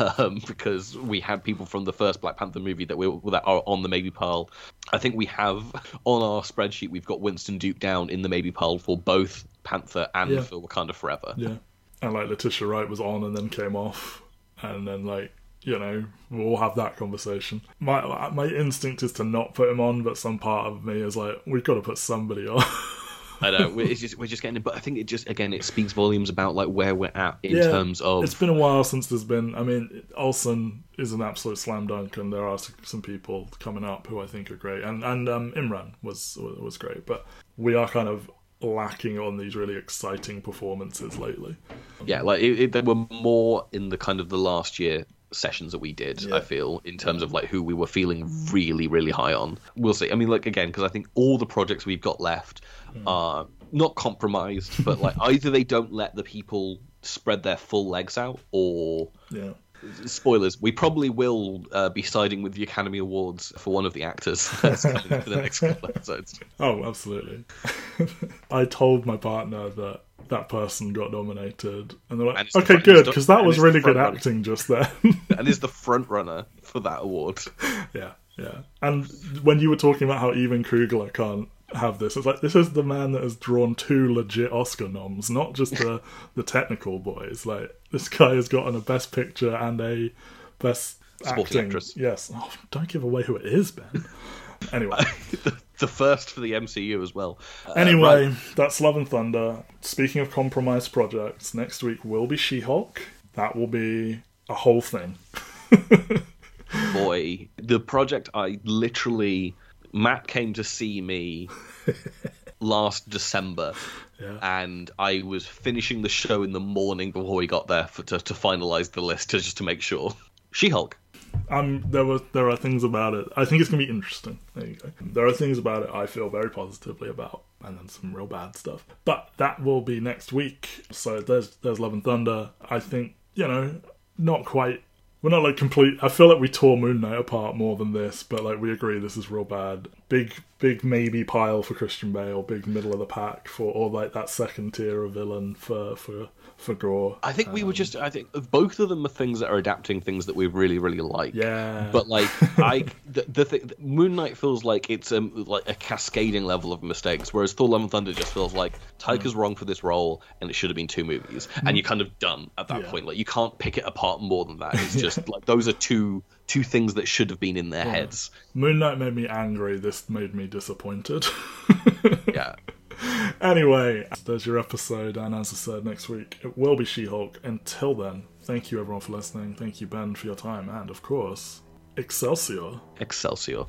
<laughs> um, because we had people from the first Black Panther movie that we that are on the maybe pile. I think we have on our spreadsheet we've got Winston Duke down in the maybe pile for both Panther and Yeah. for Wakanda Forever. Yeah. And like Letitia Wright was on and then came off, and then like you know we'll have that conversation. My my instinct is to not put him on, but some part of me is like we've got to put somebody on. I know <laughs> we're, just, we're just getting, but I think it just again it speaks volumes about like where we're at in Yeah, terms of it's been a while since there's been. I mean, Olsen is an absolute slam dunk, and there are some people coming up who I think are great, and and um, Imran was was great, but we are kind of lacking on these really exciting performances lately. yeah, like it, it, there were more in the kind of the last year sessions that we did. Yeah. I feel in terms of like who we were feeling really, really high on. We'll see. I mean, like again, because I think all the projects we've got left are not compromised, but like <laughs> either they don't let the people spread their full legs out, or Yeah. spoilers, we probably will uh, be siding with the Academy Awards for one of the actors <laughs> that's coming for the next couple <laughs> episodes. Oh, absolutely. I told my partner that that person got nominated, and they're And like, the "Okay, good," because that was really good acting just then. And is the front runner for that award. <laughs> yeah, yeah. And when you were talking about how even Coogler can't have this, it's like this is the man that has drawn two legit Oscar noms, not just the <laughs> the technical boys. Like this guy has gotten a Best Picture and a Best Supporting Acting. actress. Yes. Oh, don't give away who it is, Ben. <laughs> Anyway. the, the first for the MCU as well. Uh, Anyway, right. that's Love and Thunder. Speaking of compromised projects, next week will be She Hulk. That will be a whole thing. <laughs> boy, the project I literally Matt came to see me <laughs> last December. Yeah. And I was finishing the show in the morning before we got there for, to, to finalize the list, to, just to make sure. She-Hulk. Um, there were there are things about it. I think it's gonna be interesting. There you go. There are things about it I feel very positively about, and then some real bad stuff. But that will be next week. So there's there's Love and Thunder. I think you know not quite we're not like complete. I feel like we tore Moon Knight apart more than this, but like we agree this is real bad. Big, big maybe pile for Christian Bale. Big middle of the pack for, or like that second tier of villain for for for Gorr. I think we were just. Um, I think both of them are things that are adapting things that we really, really like. Yeah. But like, <laughs> I the, the thing, Moon Knight feels like it's um like a cascading level of mistakes, whereas Thor: Love and Thunder just feels like Taika's mm. wrong for this role, and it should have been two movies, and mm. you're kind of done at that Yeah. point. Like, you can't pick it apart more than that. It's <laughs> just like those are two two things that should have been in their heads. Moon Knight made me angry. This made me disappointed. <laughs> Yeah. <laughs> Anyway, there's your episode, and as I said, next week it will be She Hulk. Until then, thank you everyone for listening. Thank you, Ben, for your time, and of course, Excelsior. Excelsior.